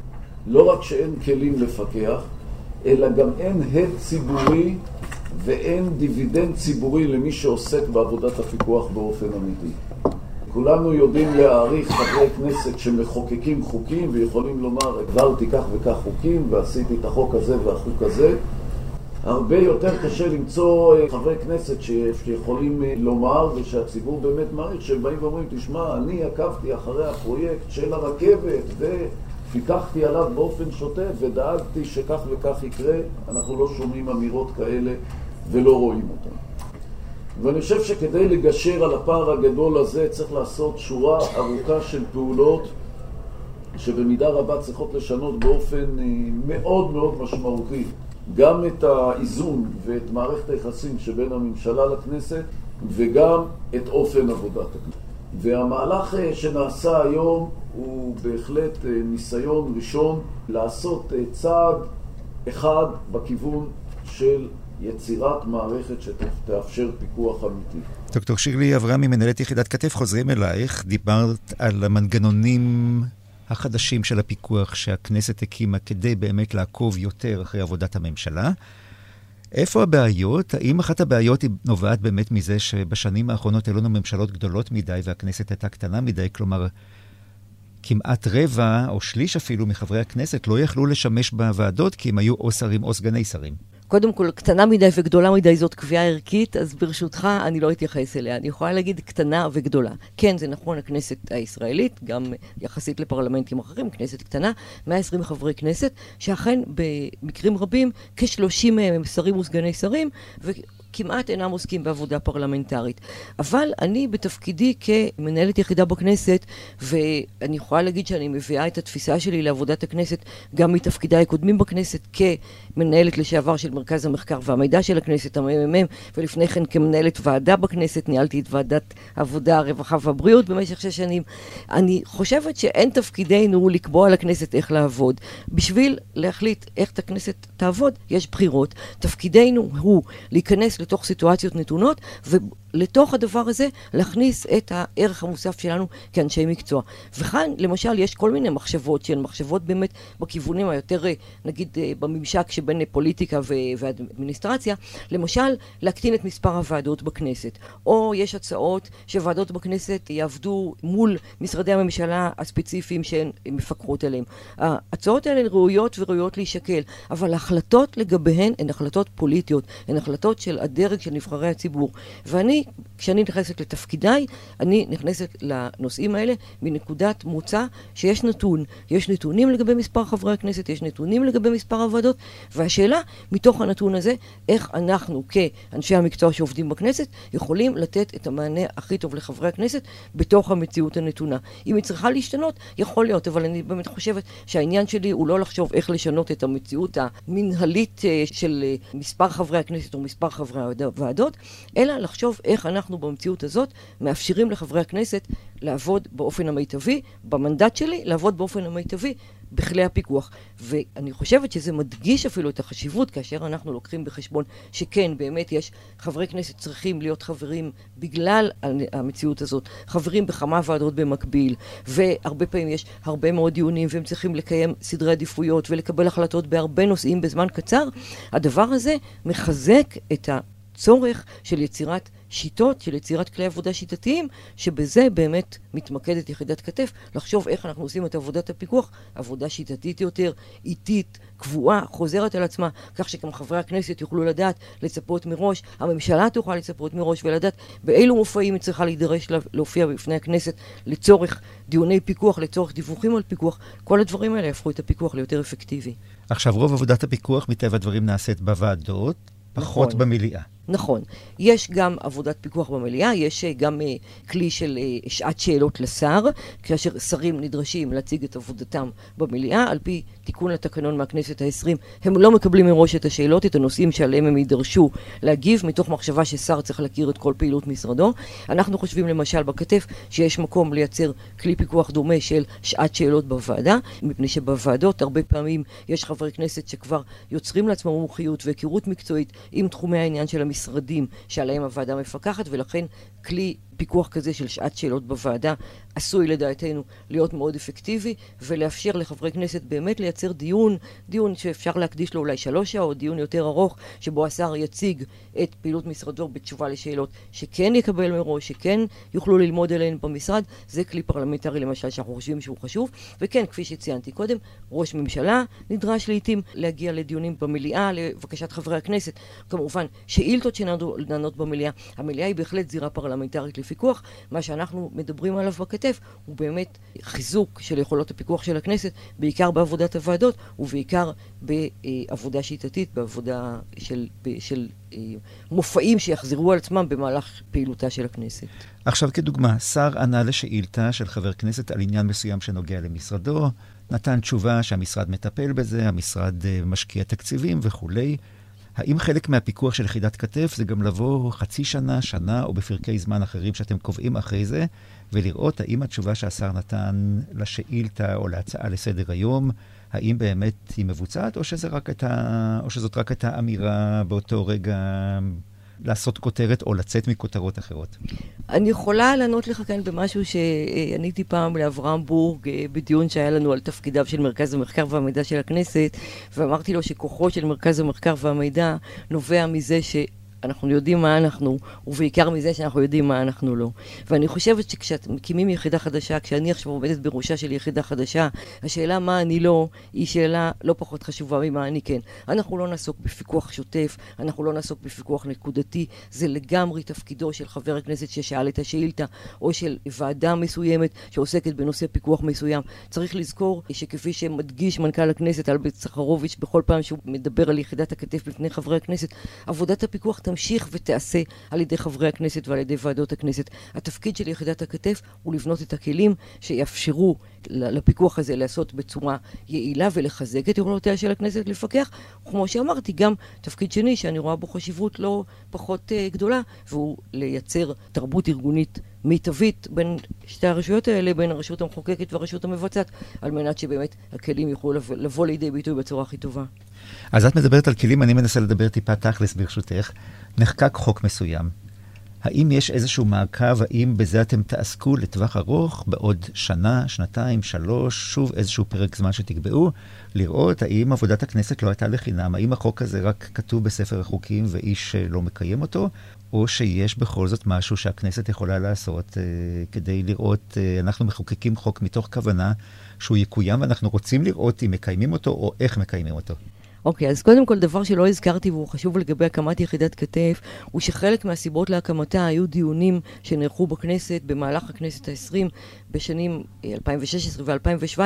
לא רק שאין כלים לפקח, אלא גם אין הד ציבורי ואין דיבידנד ציבורי למי שעוסק בעבודת הפיקוח באופן אמיתי. כולנו יודעים להעריך חברי כנסת שמחוקקים חוקים ויכולים לומר, העברתי כך וכך חוקים ועשיתי את החוק הזה והחוק הזה. הרבה יותר קשה למצוא אה, חברי כנסת שיכולים אה, לומר ושהציבור באמת מעריך, שהם באים ואומרים, תשמע, אני עקבתי אחרי הפרויקט של הרכבת ו... פיקחתי עליו באופן שוטף ודאגתי שכך וכך יקרה, אנחנו לא שומעים אמירות כאלה ולא רואים אותן. ואני חושב שכדי לגשר על הפער הגדול הזה צריך לעשות שורה ארוכה של פעולות שבמידה רבה צריכות לשנות באופן אה, מאוד מאוד משמעותי גם את האיזון ואת מערכת היחסים שבין הממשלה לכנסת וגם את אופן עבודת הכנסת. והמהלך אה, שנעשה היום הוא בהחלט אה, ניסיון ראשון לעשות אה, צעד אחד בכיוון של יצירת מערכת שתאפשר פיקוח אמיתי. דוקטור שירלי אברהמי, מנהלת יחידת כתף, חוזרים אלייך. דיברת על המנגנונים החדשים של הפיקוח שהכנסת הקימה כדי באמת לעקוב יותר אחרי עבודת הממשלה. איפה הבעיות? האם אחת הבעיות היא נובעת באמת מזה שבשנים האחרונות היו לנו ממשלות גדולות מדי והכנסת הייתה קטנה מדי? כלומר, כמעט רבע או שליש אפילו מחברי הכנסת לא יכלו לשמש בוועדות כי הם היו או שרים או סגני שרים. קודם כל, קטנה מדי וגדולה מדי זאת קביעה ערכית, אז ברשותך, אני לא אתייחס אליה. אני יכולה להגיד קטנה וגדולה. כן, זה נכון, הכנסת הישראלית, גם יחסית לפרלמנטים אחרים, כנסת קטנה, 120 חברי כנסת, שאכן במקרים רבים, כ-30 מהם הם שרים וסגני שרים, כמעט אינם עוסקים בעבודה פרלמנטרית. אבל אני בתפקידי כמנהלת יחידה בכנסת, ואני יכולה להגיד שאני מביאה את התפיסה שלי לעבודת הכנסת גם מתפקידיי הקודמים בכנסת כמנהלת לשעבר של מרכז המחקר והמידע של הכנסת, הממ"מ, ולפני כן כמנהלת ועדה בכנסת, ניהלתי את ועדת העבודה, הרווחה והבריאות במשך שש שנים. אני חושבת שאין תפקידנו לקבוע לכנסת איך לעבוד. בשביל להחליט איך הכנסת תעבוד, יש בחירות. תפקידנו הוא להיכנס לתוך סיטואציות נתונות, ולתוך הדבר הזה להכניס את הערך המוסף שלנו כאנשי מקצוע. וכאן, למשל, יש כל מיני מחשבות שהן מחשבות באמת בכיוונים היותר, נגיד, אה, בממשק שבין פוליטיקה ואדמיניסטרציה. למשל, להקטין את מספר הוועדות בכנסת. או יש הצעות שוועדות בכנסת יעבדו מול משרדי הממשלה הספציפיים שהן מפקחות עליהם. ההצעות האלה ראויות וראויות להישקל, אבל ההחלטות לגביהן הן החלטות פוליטיות, הן החלטות של הדרג של נבחרי הציבור. ואני, כשאני נכנסת לתפקידיי, אני נכנסת לנושאים האלה מנקודת מוצא שיש נתון. יש נתונים לגבי מספר חברי הכנסת, יש נתונים לגבי מספר הוועדות, והשאלה, מתוך הנתון הזה, איך אנחנו כאנשי המקצוע שעובדים בכנסת, יכולים לתת את המענה הכי טוב לחברי הכנסת בתוך המציאות הנתונה. אם היא צריכה להשתנות, יכול להיות, אבל אני באמת חושבת שהעניין שלי הוא לא לחשוב איך לשנות את המציאות המנהלית אה, של אה, מספר חברי הכנסת או מספר חברי הוועדות, אלא לחשוב איך אנחנו במציאות הזאת מאפשרים לחברי הכנסת לעבוד באופן המיטבי, במנדט שלי, לעבוד באופן המיטבי בכלי הפיקוח. ואני חושבת שזה מדגיש אפילו את החשיבות כאשר אנחנו לוקחים בחשבון שכן, באמת יש חברי כנסת צריכים להיות חברים בגלל המציאות הזאת, חברים בכמה ועדות במקביל, והרבה פעמים יש הרבה מאוד דיונים והם צריכים לקיים סדרי עדיפויות ולקבל החלטות בהרבה נושאים בזמן קצר. הדבר הזה מחזק את הצורך של יצירת שיטות של יצירת כלי עבודה שיטתיים, שבזה באמת מתמקדת יחידת כתף, לחשוב איך אנחנו עושים את עבודת הפיקוח, עבודה שיטתית יותר, איטית, קבועה, חוזרת על עצמה, כך שגם חברי הכנסת יוכלו לדעת לצפות מראש, הממשלה תוכל לצפות מראש ולדעת באילו מופעים היא צריכה להידרש להופיע בפני הכנסת לצורך דיוני פיקוח, לצורך דיווחים על פיקוח, כל הדברים האלה יהפכו את הפיקוח ליותר אפקטיבי. עכשיו, רוב עבודת הפיקוח מטבע הדברים נעשית בוועדות, פחות נכון. במליאה. נכון. יש גם עבודת פיקוח במליאה, יש אה, גם uh, כלי של uh, שעת שאלות לשר, כאשר שרים נדרשים להציג את עבודתם במליאה. על פי תיקון לתקנון מהכנסת העשרים, הם לא מקבלים מראש את השאלות, את הנושאים שעליהם הם יידרשו להגיב, מתוך מחשבה ששר צריך להכיר את כל פעילות משרדו. אנחנו חושבים למשל בכתף שיש מקום לייצר כלי פיקוח דומה של שעת שאלות בוועדה, מפני שבוועדות הרבה פעמים יש חברי כנסת שכבר יוצרים לעצמם מומחיות והיכרות מקצועית עם תחומי העניין של המשרד. המשרדים שעליהם הוועדה מפקחת, ולכן כלי פיקוח כזה של שעת שאלות בוועדה עשוי לדעתנו להיות מאוד אפקטיבי, ולאפשר לחברי כנסת באמת לייצר דיון, דיון שאפשר להקדיש לו אולי שלוש שעות, דיון יותר ארוך, שבו השר יציג את פעילות משרדו בתשובה לשאלות שכן יקבל מראש, שכן יוכלו ללמוד עליהן במשרד. זה כלי פרלמנטרי למשל שאנחנו חושבים שהוא חשוב. וכן, כפי שציינתי קודם, ראש ממשלה נדרש לעיתים להגיע לדיונים במליאה, לבקשת חברי הכנסת. כמובן, שאילתות שנענות במליאה. המליאה היא בהחלט זירה פרלמנטרית לפיקוח. מה שאנחנו מדברים עליו בכתף הוא באמת חיזוק של יכולות הפיקוח של הכנסת, בעיקר בעבודת הוועדות ובעיקר בעבודה שיטתית, בעבודה של, של אה, מופעים שיחזרו על עצמם במהלך פעילותה של הכנסת. עכשיו כדוגמה, שר ענה לשאילתה של חבר כנסת על עניין מסוים שנוגע למשרדו, נתן תשובה שהמשרד מטפל בזה, המשרד אה, משקיע תקציבים וכולי. האם חלק מהפיקוח של יחידת כתף זה גם לבוא חצי שנה, שנה, או בפרקי זמן אחרים שאתם קובעים אחרי זה, ולראות האם התשובה שהשר נתן לשאילתה או להצעה לסדר היום, האם באמת היא מבוצעת, או, שזה רק את ה... או שזאת רק הייתה אמירה באותו רגע לעשות כותרת או לצאת מכותרות אחרות? אני יכולה לענות לך כאן במשהו שעניתי פעם לאברהם בורג אה, בדיון שהיה לנו על תפקידיו של מרכז המחקר והמידע של הכנסת, ואמרתי לו שכוחו של מרכז המחקר והמידע נובע מזה ש... אנחנו יודעים מה אנחנו, ובעיקר מזה שאנחנו יודעים מה אנחנו לא. ואני חושבת שכשאתם מקימים יחידה חדשה, כשאני עכשיו עומדת בראשה של יחידה חדשה, השאלה מה אני לא, היא שאלה לא פחות חשובה ממה אני כן. אנחנו לא נעסוק בפיקוח שוטף, אנחנו לא נעסוק בפיקוח נקודתי, זה לגמרי תפקידו של חבר הכנסת ששאל את השאילתה, או של ועדה מסוימת שעוסקת בנושא פיקוח מסוים. צריך לזכור שכפי שמדגיש מנכ"ל הכנסת אלברט סחרוביץ' בכל פעם שהוא מדבר על יחידת הכתף בפני חברי הכנסת, עבודת הפיקוח תמשיך ותיעשה על ידי חברי הכנסת ועל ידי ועדות הכנסת. התפקיד של יחידת הכתף הוא לבנות את הכלים שיאפשרו לפיקוח הזה להיעשות בצורה יעילה ולחזק את יכולותיה של הכנסת לפקח. כמו שאמרתי, גם תפקיד שני שאני רואה בו חשיבות לא פחות uh, גדולה, והוא לייצר תרבות ארגונית מיטבית בין שתי הרשויות האלה, בין הרשות המחוקקת והרשות המבצעת, על מנת שבאמת הכלים יוכלו לבוא, לבוא לידי ביטוי בצורה הכי טובה. אז את מדברת על כלים, אני מנסה לדבר טיפה תכלס ברשותך. נחקק חוק מסוים. האם יש איזשהו מעקב, האם בזה אתם תעסקו לטווח ארוך, בעוד שנה, שנתיים, שלוש, שוב איזשהו פרק זמן שתקבעו, לראות האם עבודת הכנסת לא הייתה לחינם, האם החוק הזה רק כתוב בספר החוקים ואיש אה, לא מקיים אותו, או שיש בכל זאת משהו שהכנסת יכולה לעשות אה, כדי לראות, אה, אנחנו מחוקקים חוק מתוך כוונה שהוא יקוים, ואנחנו רוצים לראות אם מקיימים אותו או איך מקיימים אותו. אוקיי, okay, אז קודם כל, דבר שלא הזכרתי והוא חשוב לגבי הקמת יחידת כתף, הוא שחלק מהסיבות להקמתה היו דיונים שנערכו בכנסת במהלך הכנסת העשרים בשנים 2016 אה, ו-2017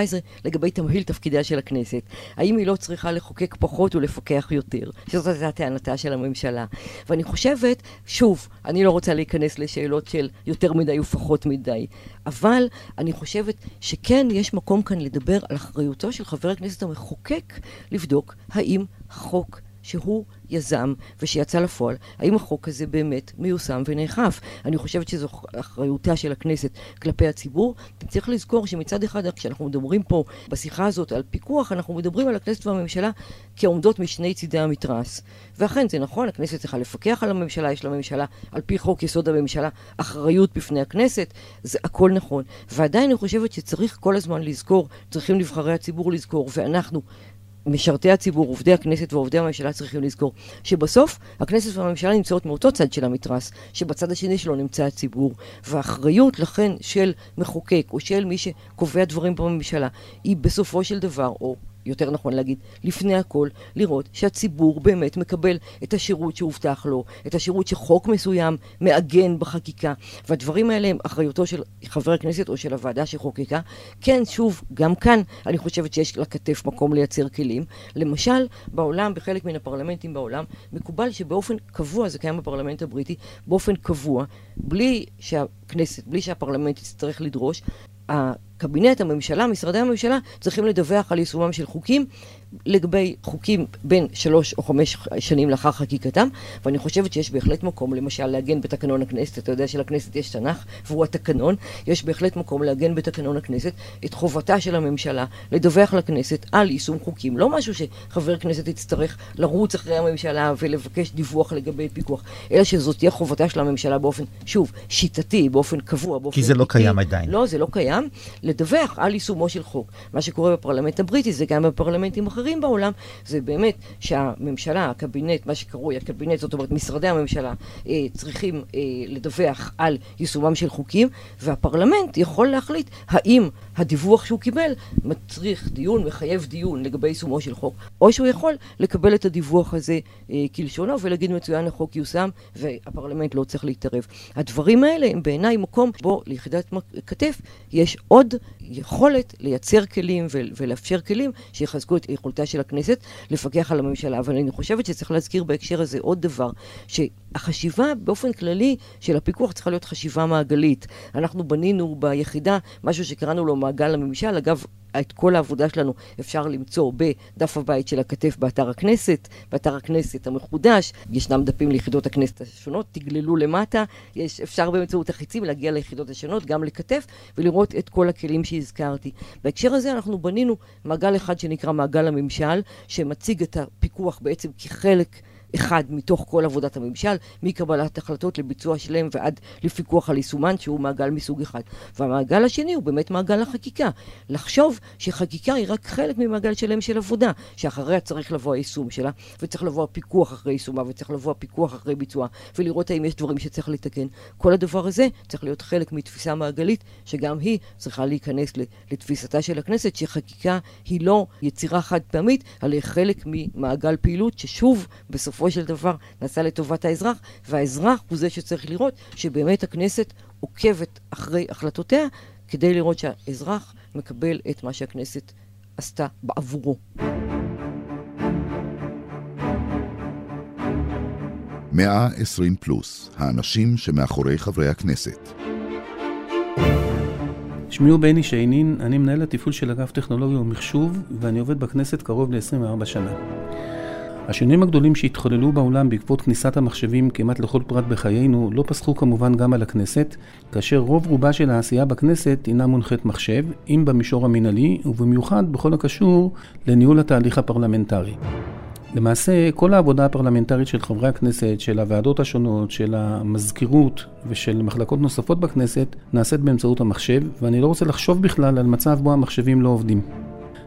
לגבי תמהיל תפקידיה של הכנסת. האם היא לא צריכה לחוקק פחות ולפקח יותר? שזאת הייתה טענתה של הממשלה. ואני חושבת, שוב, אני לא רוצה להיכנס לשאלות של יותר מדי ופחות מדי, אבל אני חושבת שכן יש מקום כאן לדבר על אחריותו של חבר הכנסת המחוקק לבדוק האם החוק שהוא יזם ושיצא לפועל, האם החוק הזה באמת מיושם ונאכף. אני חושבת שזו אחריותה של הכנסת כלפי הציבור. צריך לזכור שמצד אחד, כשאנחנו מדברים פה בשיחה הזאת על פיקוח, אנחנו מדברים על הכנסת והממשלה כעומדות משני צידי המתרס. ואכן, זה נכון, הכנסת צריכה לפקח על הממשלה, יש לממשלה, על פי חוק יסוד הממשלה, אחריות בפני הכנסת, זה הכל נכון. ועדיין אני חושבת שצריך כל הזמן לזכור, צריכים נבחרי הציבור לזכור, ואנחנו משרתי הציבור, עובדי הכנסת ועובדי הממשלה צריכים לזכור שבסוף הכנסת והממשלה נמצאות מאותו צד של המתרס, שבצד השני שלו נמצא הציבור. והאחריות לכן של מחוקק או של מי שקובע דברים בממשלה היא בסופו של דבר, או יותר נכון להגיד, לפני הכל, לראות שהציבור באמת מקבל את השירות שהובטח לו, את השירות שחוק מסוים מעגן בחקיקה, והדברים האלה הם אחריותו של חבר הכנסת או של הוועדה שחוקקה. כן, שוב, גם כאן אני חושבת שיש לכתף מקום לייצר כלים. למשל, בעולם, בחלק מן הפרלמנטים בעולם, מקובל שבאופן קבוע, זה קיים בפרלמנט הבריטי, באופן קבוע, בלי שהכנסת, בלי שהפרלמנט יצטרך לדרוש, הקבינט, הממשלה, משרדי הממשלה, צריכים לדווח על יישומם של חוקים לגבי חוקים בין שלוש או חמש שנים לאחר חקיקתם, ואני חושבת שיש בהחלט מקום, למשל, לעגן בתקנון הכנסת, אתה יודע שלכנסת יש תנ"ך, והוא התקנון, יש בהחלט מקום לעגן בתקנון הכנסת את חובתה של הממשלה לדווח לכנסת על יישום חוקים. לא משהו שחבר כנסת יצטרך לרוץ אחרי הממשלה ולבקש דיווח לגבי פיקוח, אלא שזאת תהיה חובתה של הממשלה באופן, שוב, שיטתי, באופן קבוע, באופן... כי זה לא קיים עדיין. לא, זה לא קיים. לדווח על יישומו של חוק. מה שקורה בפרלמנט הבריטי זה גם בפרלמנטים אחרים. בעולם, זה באמת שהממשלה, הקבינט, מה שקרוי הקבינט, זאת אומרת משרדי הממשלה, אה, צריכים אה, לדווח על יישומם של חוקים, והפרלמנט יכול להחליט האם הדיווח שהוא קיבל מצריך דיון, מחייב דיון לגבי יישומו של חוק, או שהוא יכול לקבל את הדיווח הזה אה, כלשונו ולהגיד מצוין החוק יושם והפרלמנט לא צריך להתערב. הדברים האלה הם בעיניי מקום בו ליחידת כתף יש עוד יכולת לייצר כלים ולאפשר כלים שיחזקו את יכולתה של הכנסת לפקח על הממשלה. אבל אני חושבת שצריך להזכיר בהקשר הזה עוד דבר, שהחשיבה באופן כללי של הפיקוח צריכה להיות חשיבה מעגלית. אנחנו בנינו ביחידה משהו שקראנו לו מעגל הממשל. אגב, את כל העבודה שלנו אפשר למצוא בדף הבית של הכתף באתר הכנסת, באתר הכנסת המחודש, ישנם דפים ליחידות הכנסת השונות, תגללו למטה, יש, אפשר באמצעות החיצים להגיע ליחידות השונות, גם לכתף, ולראות את כל הכלים שהזכרתי. בהקשר הזה אנחנו בנינו מעגל אחד שנקרא מעגל הממשל, שמציג את הפיקוח בעצם כחלק אחד מתוך כל עבודת הממשל, מקבלת החלטות לביצוע שלהם ועד לפיקוח על יישומן, שהוא מעגל מסוג אחד. והמעגל השני הוא באמת מעגל החקיקה. לחשוב שחקיקה היא רק חלק ממעגל שלם של עבודה, שאחריה צריך לבוא היישום שלה, וצריך לבוא הפיקוח אחרי יישומה, וצריך לבוא הפיקוח אחרי ביצועה, ולראות האם יש דברים שצריך לתקן. כל הדבר הזה צריך להיות חלק מתפיסה מעגלית, שגם היא צריכה להיכנס לתפיסתה של הכנסת, שחקיקה היא לא יצירה חד פעמית, אלא חלק ממעגל פעילות, ששוב, בסופו בסופו של דבר נעשה לטובת האזרח, והאזרח הוא זה שצריך לראות שבאמת הכנסת עוקבת אחרי החלטותיה, כדי לראות שהאזרח מקבל את מה שהכנסת עשתה בעבורו. 120 פלוס, האנשים שמאחורי חברי הכנסת. שמי הוא בני שיינין, אני מנהל התפעול של אגף טכנולוגיה ומחשוב, ואני עובד בכנסת קרוב ל-24 שנה. השינויים הגדולים שהתחוללו בעולם בעקבות כניסת המחשבים כמעט לכל פרט בחיינו לא פסחו כמובן גם על הכנסת, כאשר רוב רובה של העשייה בכנסת הינה מונחית מחשב, אם במישור המינהלי, ובמיוחד בכל הקשור לניהול התהליך הפרלמנטרי. למעשה, כל העבודה הפרלמנטרית של חברי הכנסת, של הוועדות השונות, של המזכירות ושל מחלקות נוספות בכנסת, נעשית באמצעות המחשב, ואני לא רוצה לחשוב בכלל על מצב בו המחשבים לא עובדים.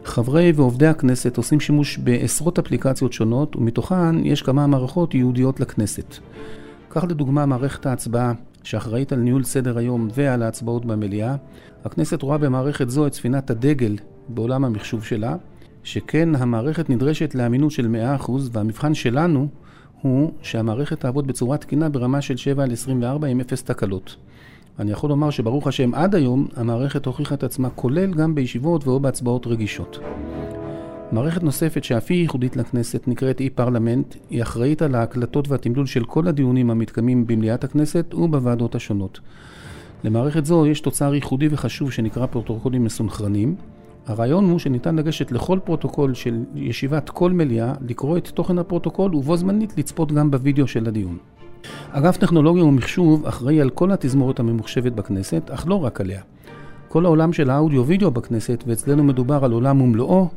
חברי ועובדי הכנסת עושים שימוש בעשרות אפליקציות שונות, ומתוכן יש כמה מערכות ייעודיות לכנסת. קח לדוגמה מערכת ההצבעה, שאחראית על ניהול סדר היום ועל ההצבעות במליאה. הכנסת רואה במערכת זו את ספינת הדגל בעולם המחשוב שלה, שכן המערכת נדרשת לאמינות של 100% והמבחן שלנו הוא שהמערכת תעבוד בצורה תקינה ברמה של 7 על 24 עם 0 תקלות. אני יכול לומר שברוך השם עד היום המערכת הוכיחה את עצמה כולל גם בישיבות ואו בהצבעות רגישות. מערכת נוספת שאף היא ייחודית לכנסת נקראת e-Parliament, היא אחראית על ההקלטות והתמלול של כל הדיונים המתקיימים במליאת הכנסת ובוועדות השונות. למערכת זו יש תוצר ייחודי וחשוב שנקרא פרוטוקולים מסונכרנים. הרעיון הוא שניתן לגשת לכל פרוטוקול של ישיבת כל מליאה, לקרוא את תוכן הפרוטוקול ובו זמנית לצפות גם בווידאו של הדיון. אגף טכנולוגיה ומחשוב אחראי על כל התזמורת הממוחשבת בכנסת, אך לא רק עליה. כל העולם של האודיו-וידאו בכנסת, ואצלנו מדובר על עולם ומלואו,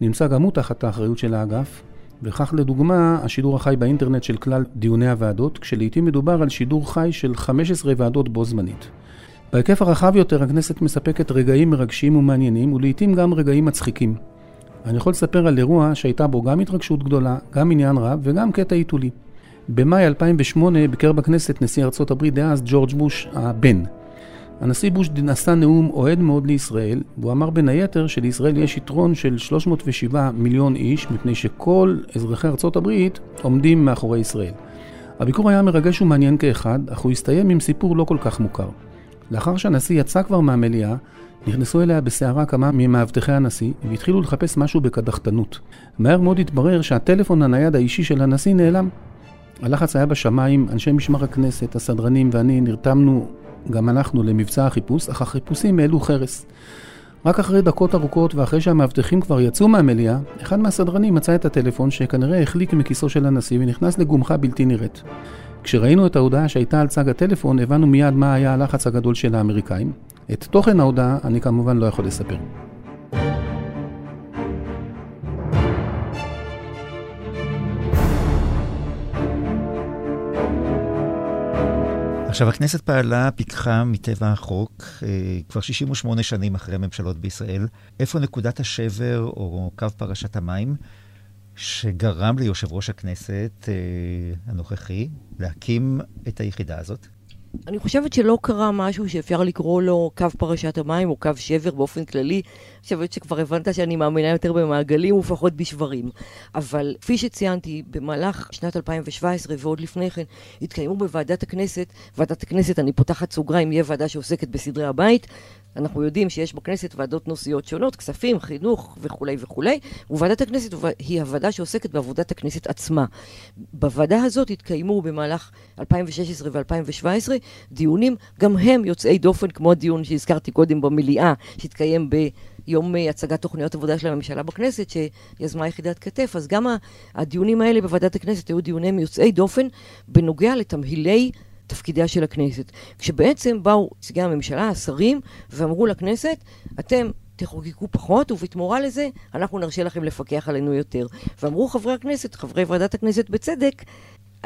נמצא גם הוא תחת האחריות של האגף, וכך לדוגמה, השידור החי באינטרנט של כלל דיוני הוועדות, כשלעיתים מדובר על שידור חי של 15 ועדות בו זמנית. בהיקף הרחב יותר, הכנסת מספקת רגעים מרגשים ומעניינים, ולעיתים גם רגעים מצחיקים. אני יכול לספר על אירוע שהייתה בו גם התרגשות גדולה, גם עניין רב וגם קטע עיתולי. במאי 2008 ביקר בכנסת נשיא ארצות הברית דאז ג'ורג' בוש הבן. הנשיא בוש נשא נאום אוהד מאוד לישראל, והוא אמר בין היתר שלישראל יש יתרון של 307 מיליון איש, מפני שכל אזרחי ארצות הברית עומדים מאחורי ישראל. הביקור היה מרגש ומעניין כאחד, אך הוא הסתיים עם סיפור לא כל כך מוכר. לאחר שהנשיא יצא כבר מהמליאה, נכנסו אליה בסערה כמה ממאבטחי הנשיא והתחילו לחפש משהו בקדחתנות. מהר מאוד התברר שהטלפון הנייד האישי של הנשיא נעלם. הלחץ היה בשמיים, אנשי משמר הכנסת, הסדרנים ואני נרתמנו גם אנחנו למבצע החיפוש, אך החיפושים העלו חרס. רק אחרי דקות ארוכות ואחרי שהמאבטחים כבר יצאו מהמליאה, אחד מהסדרנים מצא את הטלפון שכנראה החליק מכיסו של הנשיא ונכנס לגומחה בלתי נראית. כשראינו את ההודעה שהייתה על צג הטלפון, הבנו מיד מה היה הלחץ הגדול של האמריקאים. את תוכן ההודעה אני כמובן לא יכול לספר. עכשיו, הכנסת פעלה, פיקחה מטבע החוק, אה, כבר 68 שנים אחרי הממשלות בישראל. איפה נקודת השבר או קו פרשת המים שגרם ליושב ראש הכנסת אה, הנוכחי להקים את היחידה הזאת? אני חושבת שלא קרה משהו שאפשר לקרוא לו קו פרשת המים או קו שבר באופן כללי. אני חושבת שכבר הבנת שאני מאמינה יותר במעגלים ופחות בשברים. אבל כפי שציינתי, במהלך שנת 2017 ועוד לפני כן, התקיימו בוועדת הכנסת, ועדת הכנסת, אני פותחת סוגריים, יהיה ועדה שעוסקת בסדרי הבית, אנחנו יודעים שיש בכנסת ועדות נושאיות שונות, כספים, חינוך וכולי וכולי, וועדת הכנסת היא הוועדה שעוסקת בעבודת הכנסת עצמה. בוועדה הזאת התקיימו במהלך 2016 ו-2017 דיונים, גם הם יוצאי דופן, כמו הדיון שהזכרתי קודם במליאה, שהתקיים ביום הצגת תוכניות עבודה של הממשלה בכנסת, שיזמה יחידת כתף, אז גם הדיונים האלה בוועדת הכנסת היו דיונים יוצאי דופן בנוגע לתמהילי תפקידיה של הכנסת. כשבעצם באו נציגי הממשלה, השרים, ואמרו לכנסת, אתם תחוקקו פחות, ובתמורה לזה אנחנו נרשה לכם לפקח עלינו יותר. ואמרו חברי הכנסת, חברי ועדת הכנסת בצדק,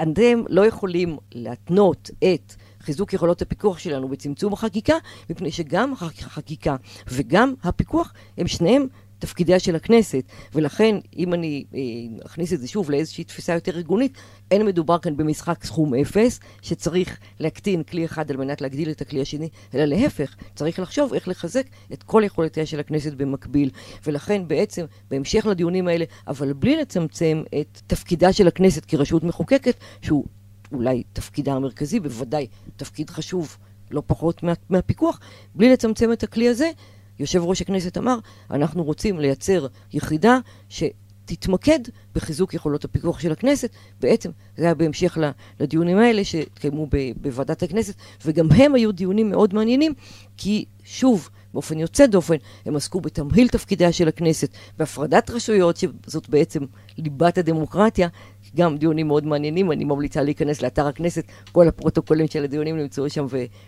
אתם לא יכולים להתנות את חיזוק יכולות הפיקוח שלנו בצמצום החקיקה, מפני שגם החקיקה וגם הפיקוח הם שניהם תפקידיה של הכנסת, ולכן אם אני אה, אכניס את זה שוב לאיזושהי תפיסה יותר ארגונית, אין מדובר כאן במשחק סכום אפס, שצריך להקטין כלי אחד על מנת להגדיל את הכלי השני, אלא להפך, צריך לחשוב איך לחזק את כל יכולותיה של הכנסת במקביל. ולכן בעצם, בהמשך לדיונים האלה, אבל בלי לצמצם את תפקידה של הכנסת כרשות מחוקקת, שהוא אולי תפקידה המרכזי, בוודאי תפקיד חשוב לא פחות מה, מהפיקוח, בלי לצמצם את הכלי הזה, יושב ראש הכנסת אמר, אנחנו רוצים לייצר יחידה ש... תתמקד בחיזוק יכולות הפיקוח של הכנסת. בעצם זה היה בהמשך לדיונים האלה שהתקיימו בוועדת הכנסת, וגם הם היו דיונים מאוד מעניינים, כי שוב, באופן יוצא דופן, הם עסקו בתמהיל תפקידיה של הכנסת, בהפרדת רשויות, שזאת בעצם ליבת הדמוקרטיה, גם דיונים מאוד מעניינים, אני ממליצה להיכנס לאתר הכנסת, כל הפרוטוקולים של הדיונים נמצאו שם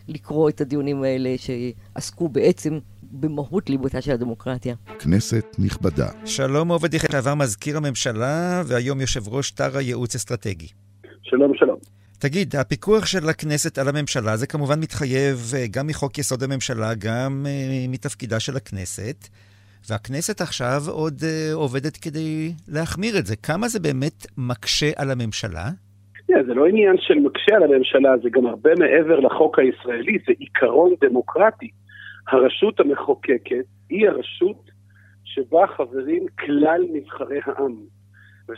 ולקרוא את הדיונים האלה שעסקו בעצם במהות ליבותה של הדמוקרטיה. כנסת נכבדה. שלום עובד יחד, עבר מזכיר הממשלה והיום יושב ראש תר הייעוץ אסטרטגי. שלום, שלום. תגיד, הפיקוח של הכנסת על הממשלה זה כמובן מתחייב אה, גם מחוק יסוד הממשלה, גם uh, מתפקידה של הכנסת, והכנסת עכשיו עוד uh, עובדת כדי להחמיר את זה. כמה זה באמת מקשה על הממשלה? Yeah, זה לא עניין של מקשה על הממשלה, זה גם הרבה מעבר לחוק הישראלי, זה עיקרון דמוקרטי. הרשות המחוקקת היא הרשות שבה חברים כלל נבחרי העם.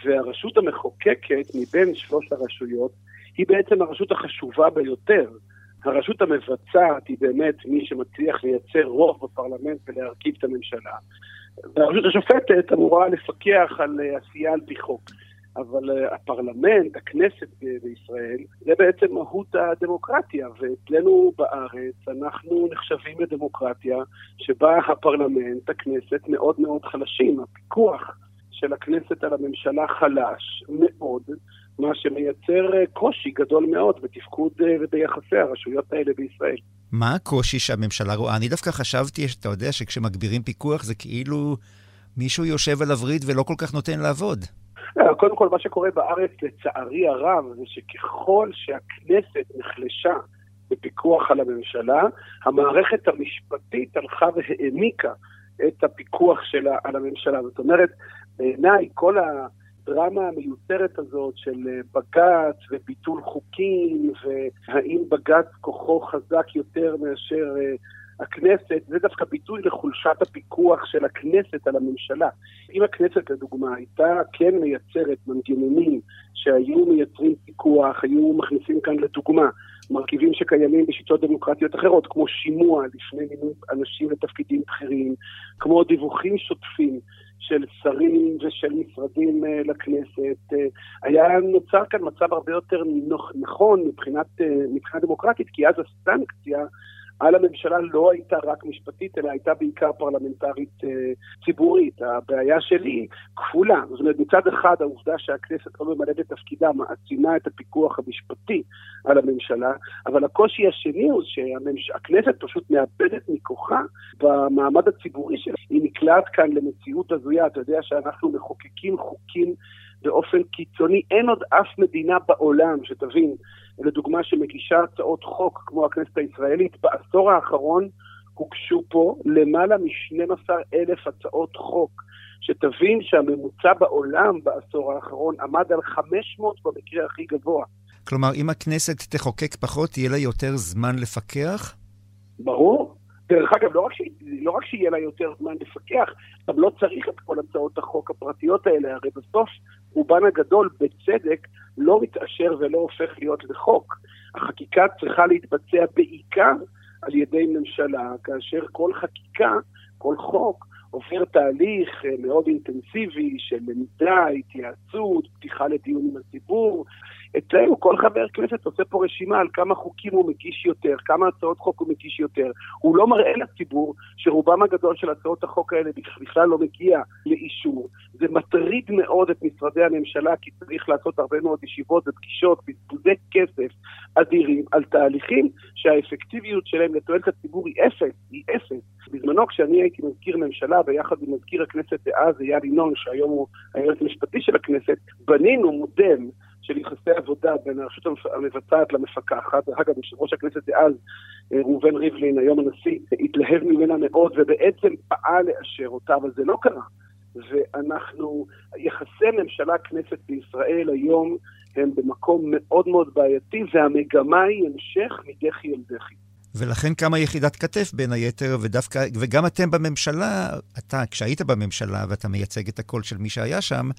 והרשות המחוקקת מבין שלוש הרשויות היא בעצם הרשות החשובה ביותר. הרשות המבצעת היא באמת מי שמצליח לייצר רוב בפרלמנט ולהרכיב את הממשלה. והרשות השופטת אמורה לפקח על אה, עשייה על פי חוק. אבל uh, הפרלמנט, הכנסת בישראל, זה בעצם מהות הדמוקרטיה, ואצלנו בארץ אנחנו נחשבים לדמוקרטיה שבה הפרלמנט, הכנסת, מאוד מאוד חלשים. הפיקוח של הכנסת על הממשלה חלש מאוד, מה שמייצר uh, קושי גדול מאוד בתפקוד uh, וביחסי הרשויות האלה בישראל. מה הקושי שהממשלה רואה? אני דווקא חשבתי, אתה יודע, שכשמגבירים פיקוח זה כאילו מישהו יושב על הווריד ולא כל כך נותן לעבוד. אה, קודם כל, מה שקורה בארץ, לצערי הרב, זה שככל שהכנסת נחלשה בפיקוח על הממשלה, המערכת המשפטית הלכה והעמיקה את הפיקוח שלה על הממשלה. זאת אומרת, בעיניי כל הדרמה המיותרת הזאת של אה, בג"ץ וביטול חוקים, והאם בג"ץ כוחו חזק יותר מאשר אה, הכנסת, זה דווקא ביטוי לחולשת הפיקוח של הכנסת על הממשלה. אם הכנסת, לדוגמה, הייתה כן מייצרת מנגנונים שהיו מייצרים פיקוח, היו מכניסים כאן לדוגמה מרכיבים שקיימים בשיטות דמוקרטיות אחרות, כמו שימוע לפני מינוי אנשים לתפקידים בכירים, כמו דיווחים שוטפים של שרים ושל משרדים uh, לכנסת, uh, היה נוצר כאן מצב הרבה יותר נכון מבחינת, uh, מבחינה דמוקרטית, כי אז הסנקציה על הממשלה לא הייתה רק משפטית, אלא הייתה בעיקר פרלמנטרית אה, ציבורית. הבעיה שלי כפולה. זאת אומרת, מצד אחד העובדה שהכנסת לא ממלאת את תפקידה מעצימה את הפיקוח המשפטי על הממשלה, אבל הקושי השני הוא שהכנסת פשוט מאבדת מכוחה במעמד הציבורי שלה. היא נקלעת כאן למציאות הזויה. אתה יודע שאנחנו מחוקקים חוקים באופן קיצוני. אין עוד אף מדינה בעולם, שתבין, לדוגמה שמגישה הצעות חוק כמו הכנסת הישראלית, בעשור האחרון הוגשו פה למעלה מ-12 אלף הצעות חוק. שתבין שהממוצע בעולם בעשור האחרון עמד על 500 במקרה הכי גבוה. כלומר, אם הכנסת תחוקק פחות, יהיה לה יותר זמן לפקח? ברור. דרך אגב, לא רק, ש... לא רק שיהיה לה יותר זמן לפקח, גם לא צריך את כל הצעות החוק הפרטיות האלה, הרי בסוף רובן הגדול, בצדק, לא מתעשר ולא הופך להיות לחוק. החקיקה צריכה להתבצע בעיקר על ידי ממשלה, כאשר כל חקיקה, כל חוק, עובר תהליך אה, מאוד אינטנסיבי של למידה, התייעצות, פתיחה לדיון עם הציבור. אצלנו כל חבר כנסת עושה פה רשימה על כמה חוקים הוא מגיש יותר, כמה הצעות חוק הוא מגיש יותר. הוא לא מראה לציבור שרובם הגדול של הצעות החוק האלה בכלל לא מגיע לאישור. זה מטריד מאוד את משרדי הממשלה, כי צריך לעשות הרבה מאוד ישיבות ופגישות, בזבוזי כסף אדירים על תהליכים שהאפקטיביות שלהם לתועלת הציבור היא אפס, היא אפס. בזמנו כשאני הייתי מזכיר ממשלה ביחד עם מזכיר הכנסת דאז אייל ינון, שהיום הוא היועץ המשפטי של הכנסת, בנינו מודל של יחסי עבודה בין הרשות המבצעת למפקחת. אגב, יושב ראש הכנסת דאז, אה, ראובן ריבלין, היום הנשיא, התלהב ממנה מאוד ובעצם פעל לאשר אותה, אבל זה לא קרה. ואנחנו, יחסי ממשלה-כנסת בישראל היום הם במקום מאוד מאוד בעייתי, והמגמה היא המשך מדחי אל דחי. ולכן קמה יחידת כתף בין היתר, ודווקא, וגם אתם בממשלה, אתה, כשהיית בממשלה ואתה מייצג את הקול של מי שהיה שם,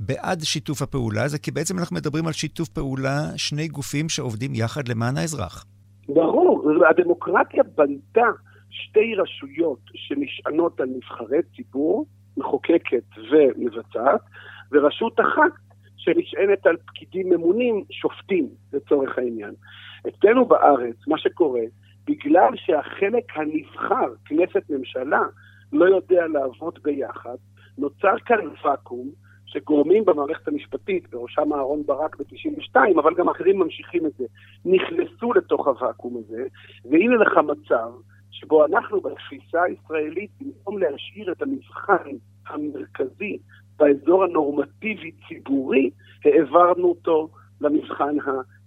בעד שיתוף הפעולה הזה, כי בעצם אנחנו מדברים על שיתוף פעולה, שני גופים שעובדים יחד למען האזרח. ברור, הדמוקרטיה בנתה שתי רשויות שנשענות על נבחרי ציבור, מחוקקת ומבצעת, ורשות אחת שנשענת על פקידים ממונים, שופטים לצורך העניין. אצלנו בארץ, מה שקורה, בגלל שהחלק הנבחר, כנסת ממשלה, לא יודע לעבוד ביחד, נוצר כאן ואקום שגורמים במערכת המשפטית, בראשם אהרן ברק ב-92, אבל גם אחרים ממשיכים את זה, נכנסו לתוך הוואקום הזה, והנה לך מצב שבו אנחנו בתפיסה הישראלית, במקום להשאיר את המבחן המרכזי באזור הנורמטיבי-ציבורי, העברנו אותו למבחן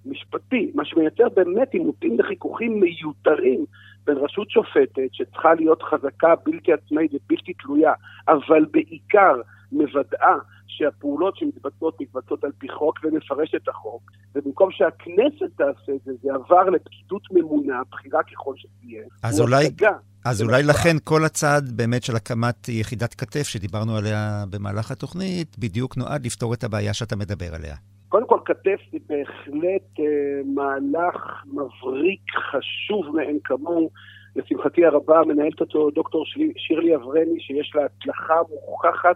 המשפטי, מה שמייצר באמת עימותים וחיכוכים מיותרים בין רשות שופטת, שצריכה להיות חזקה, בלתי עצמאית ובלתי תלויה, אבל בעיקר מוודאה שהפעולות שמתבצעות מתבצעות על פי חוק ומפרש את החוק, ובמקום שהכנסת תעשה את זה, זה עבר לפקידות ממונה, בכירה ככל שתהיה. אז אולי, אז אולי לכן כל הצעד באמת של הקמת יחידת כתף שדיברנו עליה במהלך התוכנית, בדיוק נועד לפתור את הבעיה שאתה מדבר עליה. קודם כל, כתף זה בהחלט אה, מהלך מבריק, חשוב מאין כמוהו. לשמחתי הרבה מנהלת אותו דוקטור שירלי אברמי, שיש לה הצלחה מוכחת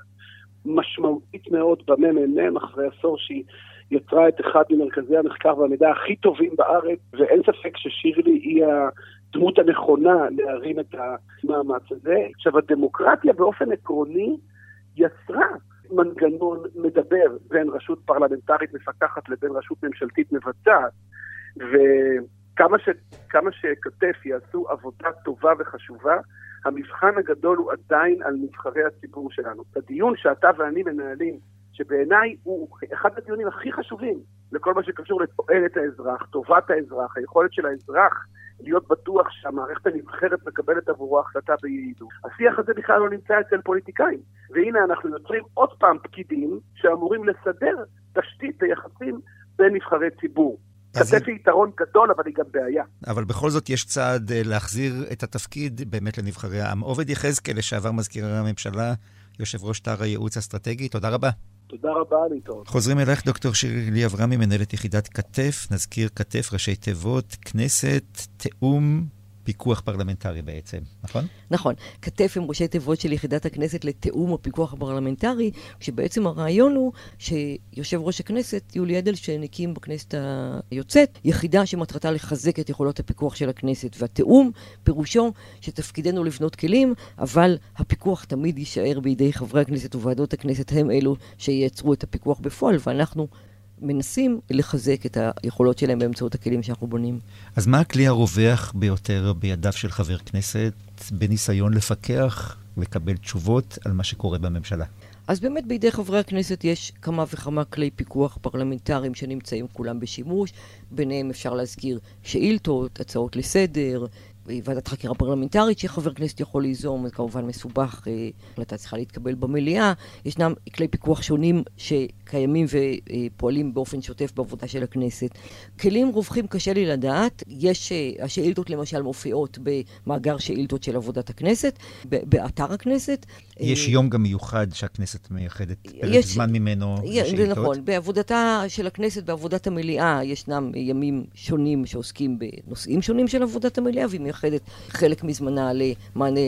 משמעותית מאוד בממ"מ, אחרי עשור שהיא יצרה את אחד ממרכזי המחקר והמידע הכי טובים בארץ, ואין ספק ששירלי היא הדמות הנכונה להרים את המאמץ הזה. עכשיו, הדמוקרטיה באופן עקרוני יצרה מנגנון מדבר בין רשות פרלמנטרית מפקחת לבין רשות ממשלתית מבצעת, וכמה ש, שכתף יעשו עבודה טובה וחשובה, המבחן הגדול הוא עדיין על נבחרי הציבור שלנו. הדיון שאתה ואני מנהלים, שבעיניי הוא אחד הדיונים הכי חשובים לכל מה שקשור לתועלת האזרח, טובת האזרח, היכולת של האזרח להיות בטוח שהמערכת הנבחרת מקבלת עבורו החלטה ביעילות. השיח הזה בכלל לא נמצא אצל פוליטיקאים. והנה אנחנו יוצרים עוד פעם פקידים שאמורים לסדר תשתית ליחסים בין נבחרי ציבור. כתף היא יתרון גדול, אבל היא גם בעיה. אבל בכל זאת יש צעד אה, להחזיר את התפקיד באמת לנבחרי העם. עובד יחזקאל, לשעבר מזכיר הממשלה, יושב ראש תא הייעוץ האסטרטגי, תודה רבה. תודה רבה, להתראות. חוזרים אלייך, דוקטור שירלי אברמי, מנהלת יחידת כתף, נזכיר כתף, ראשי תיבות, כנסת, תיאום, פיקוח פרלמנטרי בעצם, נכון? נכון. כתף עם ראשי תיבות של יחידת הכנסת לתיאום הפיקוח הפרלמנטרי, כשבעצם הרעיון הוא שיושב ראש הכנסת, יולי אדלשטיין, הקים בכנסת היוצאת יחידה שמטרתה לחזק את יכולות הפיקוח של הכנסת. והתיאום, פירושו שתפקידנו לבנות כלים, אבל הפיקוח תמיד יישאר בידי חברי הכנסת וועדות הכנסת, הם אלו שייצרו את הפיקוח בפועל, ואנחנו מנסים לחזק את היכולות שלהם באמצעות הכלים שאנחנו בונים. אז מה הכלי הרווח ביותר בידיו של חבר כנסת בניסיון לפקח, לקבל תשובות על מה שקורה בממשלה? אז באמת בידי חברי הכנסת יש כמה וכמה כלי פיקוח פרלמנטריים שנמצאים כולם בשימוש. ביניהם אפשר להזכיר שאילתות, הצעות לסדר, ועדת חקירה פרלמנטרית שחבר כנסת יכול ליזום, זה כמובן מסובך, אה, החלטה צריכה להתקבל במליאה. ישנם כלי פיקוח שונים שקיימים ופועלים באופן שוטף בעבודה של הכנסת. כלים רווחים קשה לי לדעת, יש, אה, השאילתות למשל מופיעות במאגר שאילתות של עבודת הכנסת, באתר הכנסת. יש יום גם מיוחד שהכנסת מייחדת פרק זמן ממנו לשאילתות. זה נכון, בעבודתה של הכנסת, בעבודת המליאה, ישנם ימים שונים שעוסקים בנושאים שונים של עבודת המליאה, והיא מייחדת חלק מזמנה למענה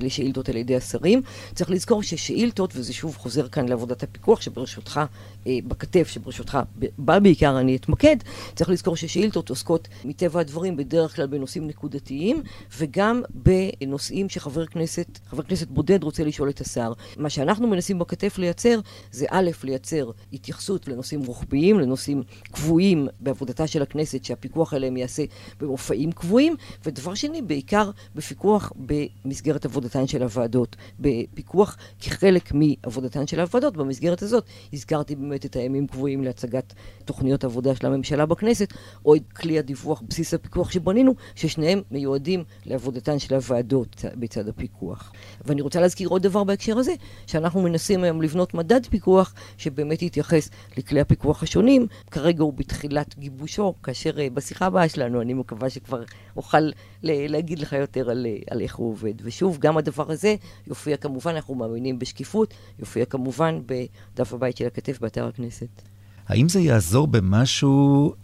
לשאילתות על ידי השרים. צריך לזכור ששאילתות, וזה שוב חוזר כאן לעבודת הפיקוח שברשותך, אה, בכתף שברשותך, בה בעיקר אני אתמקד, צריך לזכור ששאילתות עוסקות מטבע הדברים בדרך כלל בנושאים נקודתיים, וגם בנושאים שחבר כנסת, חבר כנסת בודד רוצה לשאול את השר. מה שאנחנו מנסים בכתף לייצר, זה א', לייצר התייחסות לנושאים רוחביים, לנושאים קבועים בעבודתה של הכנסת, שהפיקוח עליהם ייעשה במופעים קבועים, ודבר שני, בעיקר בפיקוח במסגרת עבודתן של הוועדות. בפיקוח כחלק מעבודתן של הוועדות, במסגרת הזאת הזכרתי באמת את הימים קבועים להצגת תוכניות עבודה של הממשלה בכנסת, או את כלי הדיווח, בסיס הפיקוח שבנינו, ששניהם מיועדים לעבודתן של הוועדות בצד הפיקוח. ואני רוצה להזכיר עוד דבר בהקשר הזה, שאנחנו מנסים היום לבנות מדד פיקוח שבאמת יתייחס לכלי הפיקוח השונים. כרגע הוא בתחילת גיבושו, כאשר אה, בשיחה הבאה שלנו אני מקווה שכבר אוכל להגיד לך יותר על, על איך הוא עובד. ושוב, גם הדבר הזה יופיע כמובן, אנחנו מאמינים בשקיפות, יופיע כמובן בדף הבית של הכתף באתר הכנסת. האם זה יעזור במשהו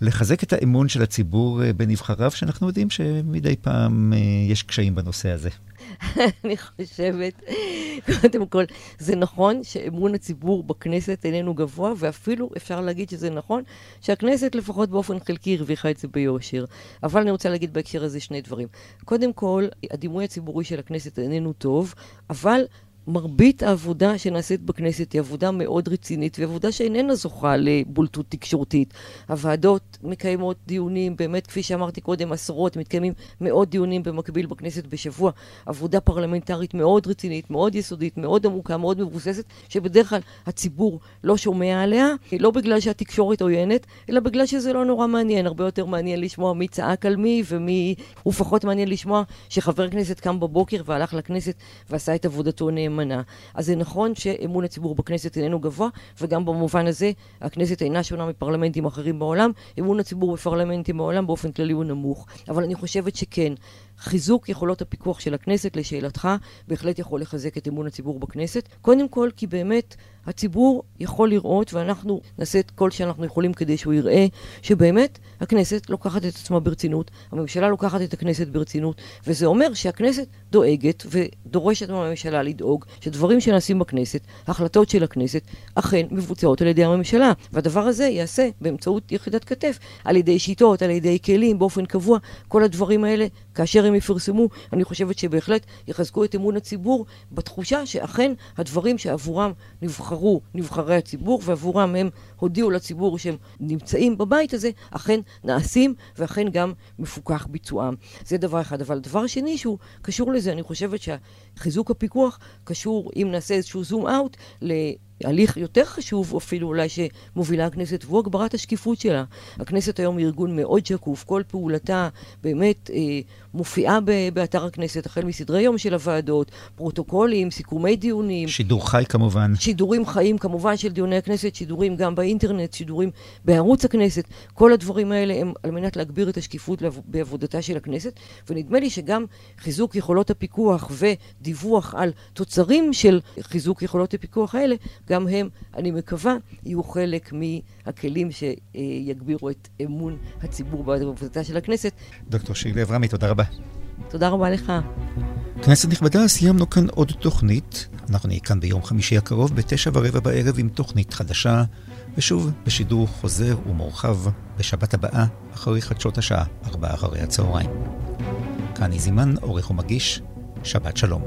לחזק את האמון של הציבור אה, בנבחריו, שאנחנו יודעים שמדי פעם אה, יש קשיים בנושא הזה. אני חושבת, קודם כל, זה נכון שאמון הציבור בכנסת איננו גבוה, ואפילו אפשר להגיד שזה נכון שהכנסת לפחות באופן חלקי הרוויחה את זה ביושר. אבל אני רוצה להגיד בהקשר הזה שני דברים. קודם כל, הדימוי הציבורי של הכנסת איננו טוב, אבל מרבית העבודה שנעשית בכנסת היא עבודה מאוד רצינית, והיא עבודה שאיננה זוכה לבולטות תקשורתית. הוועדות מקיימות דיונים, באמת, כפי שאמרתי קודם, עשרות, מתקיימים מאות דיונים במקביל בכנסת בשבוע. עבודה פרלמנטרית מאוד רצינית, מאוד יסודית, מאוד עמוקה, מאוד מבוססת, שבדרך כלל הציבור לא שומע עליה, לא בגלל שהתקשורת עוינת, אלא בגלל שזה לא נורא מעניין. הרבה יותר מעניין לשמוע מי צעק על מי, ומי... ופחות מעניין לשמוע שחבר כנסת קם בבוקר והלך לכנסת ועשה את עבודתו נאמנה. נאמנה. אז זה נכון שאמון הציבור בכנסת איננו גבוה, וגם במובן הזה הכנסת אינה שונה מפרלמנטים אחרים בעולם. אמון הציבור בפרלמנטים בעולם באופן כללי הוא נמוך. אבל אני חושבת שכן, חיזוק יכולות הפיקוח של הכנסת, לשאלתך, בהחלט יכול לחזק את אמון הציבור בכנסת. קודם כל, כי באמת הציבור יכול לראות, ואנחנו נעשה את כל שאנחנו יכולים כדי שהוא יראה, שבאמת הכנסת לוקחת את עצמה ברצינות, הממשלה לוקחת את הכנסת ברצינות, וזה אומר שהכנסת דואגת ודורשת מהממשלה לדאוג שדברים שנעשים בכנסת, החלטות של הכנסת, אכן מבוצעות על ידי הממשלה. והדבר הזה ייעשה באמצעות יחידת כתף, על ידי שיטות, על ידי כלים, באופן קבוע. כל הדברים האלה, כאשר הם יפרסמו, אני חושבת שבהחלט יחזקו את אמון הציבור בתחושה שאכן הדברים שעבורם נבחרו נבחרי הציבור ועבורם הם הודיעו לציבור שהם נמצאים בבית הזה, אכן נעשים ואכן גם מפוקח ביצועם. זה דבר אחד. אבל דבר שני שהוא קשור לזה, אני חושבת שחיזוק הפיקוח קשור, אם נעשה איזשהו זום אאוט, הליך יותר חשוב אפילו אולי שמובילה הכנסת, והוא הגברת השקיפות שלה. הכנסת היום היא ארגון מאוד שקוף, כל פעולתה באמת אה, מופיעה ב- באתר הכנסת, החל מסדרי יום של הוועדות, פרוטוקולים, סיכומי דיונים. שידור חי כמובן. שידורים חיים כמובן של דיוני הכנסת, שידורים גם באינטרנט, שידורים בערוץ הכנסת. כל הדברים האלה הם על מנת להגביר את השקיפות בעבודתה של הכנסת, ונדמה לי שגם חיזוק יכולות הפיקוח ודיווח על תוצרים של חיזוק יכולות הפיקוח האלה, גם הם, אני מקווה, יהיו חלק מהכלים שיגבירו את אמון הציבור בעבודתה של הכנסת. דוקטור שירלי אברמי, תודה רבה. תודה רבה לך. כנסת נכבדה, סיימנו כאן עוד תוכנית. אנחנו נהיה כאן ביום חמישי הקרוב בתשע ורבע בערב עם תוכנית חדשה, ושוב בשידור חוזר ומורחב בשבת הבאה, אחרי חדשות השעה, ארבעה אחרי הצהריים. כאן איזימן, עורך ומגיש, שבת שלום.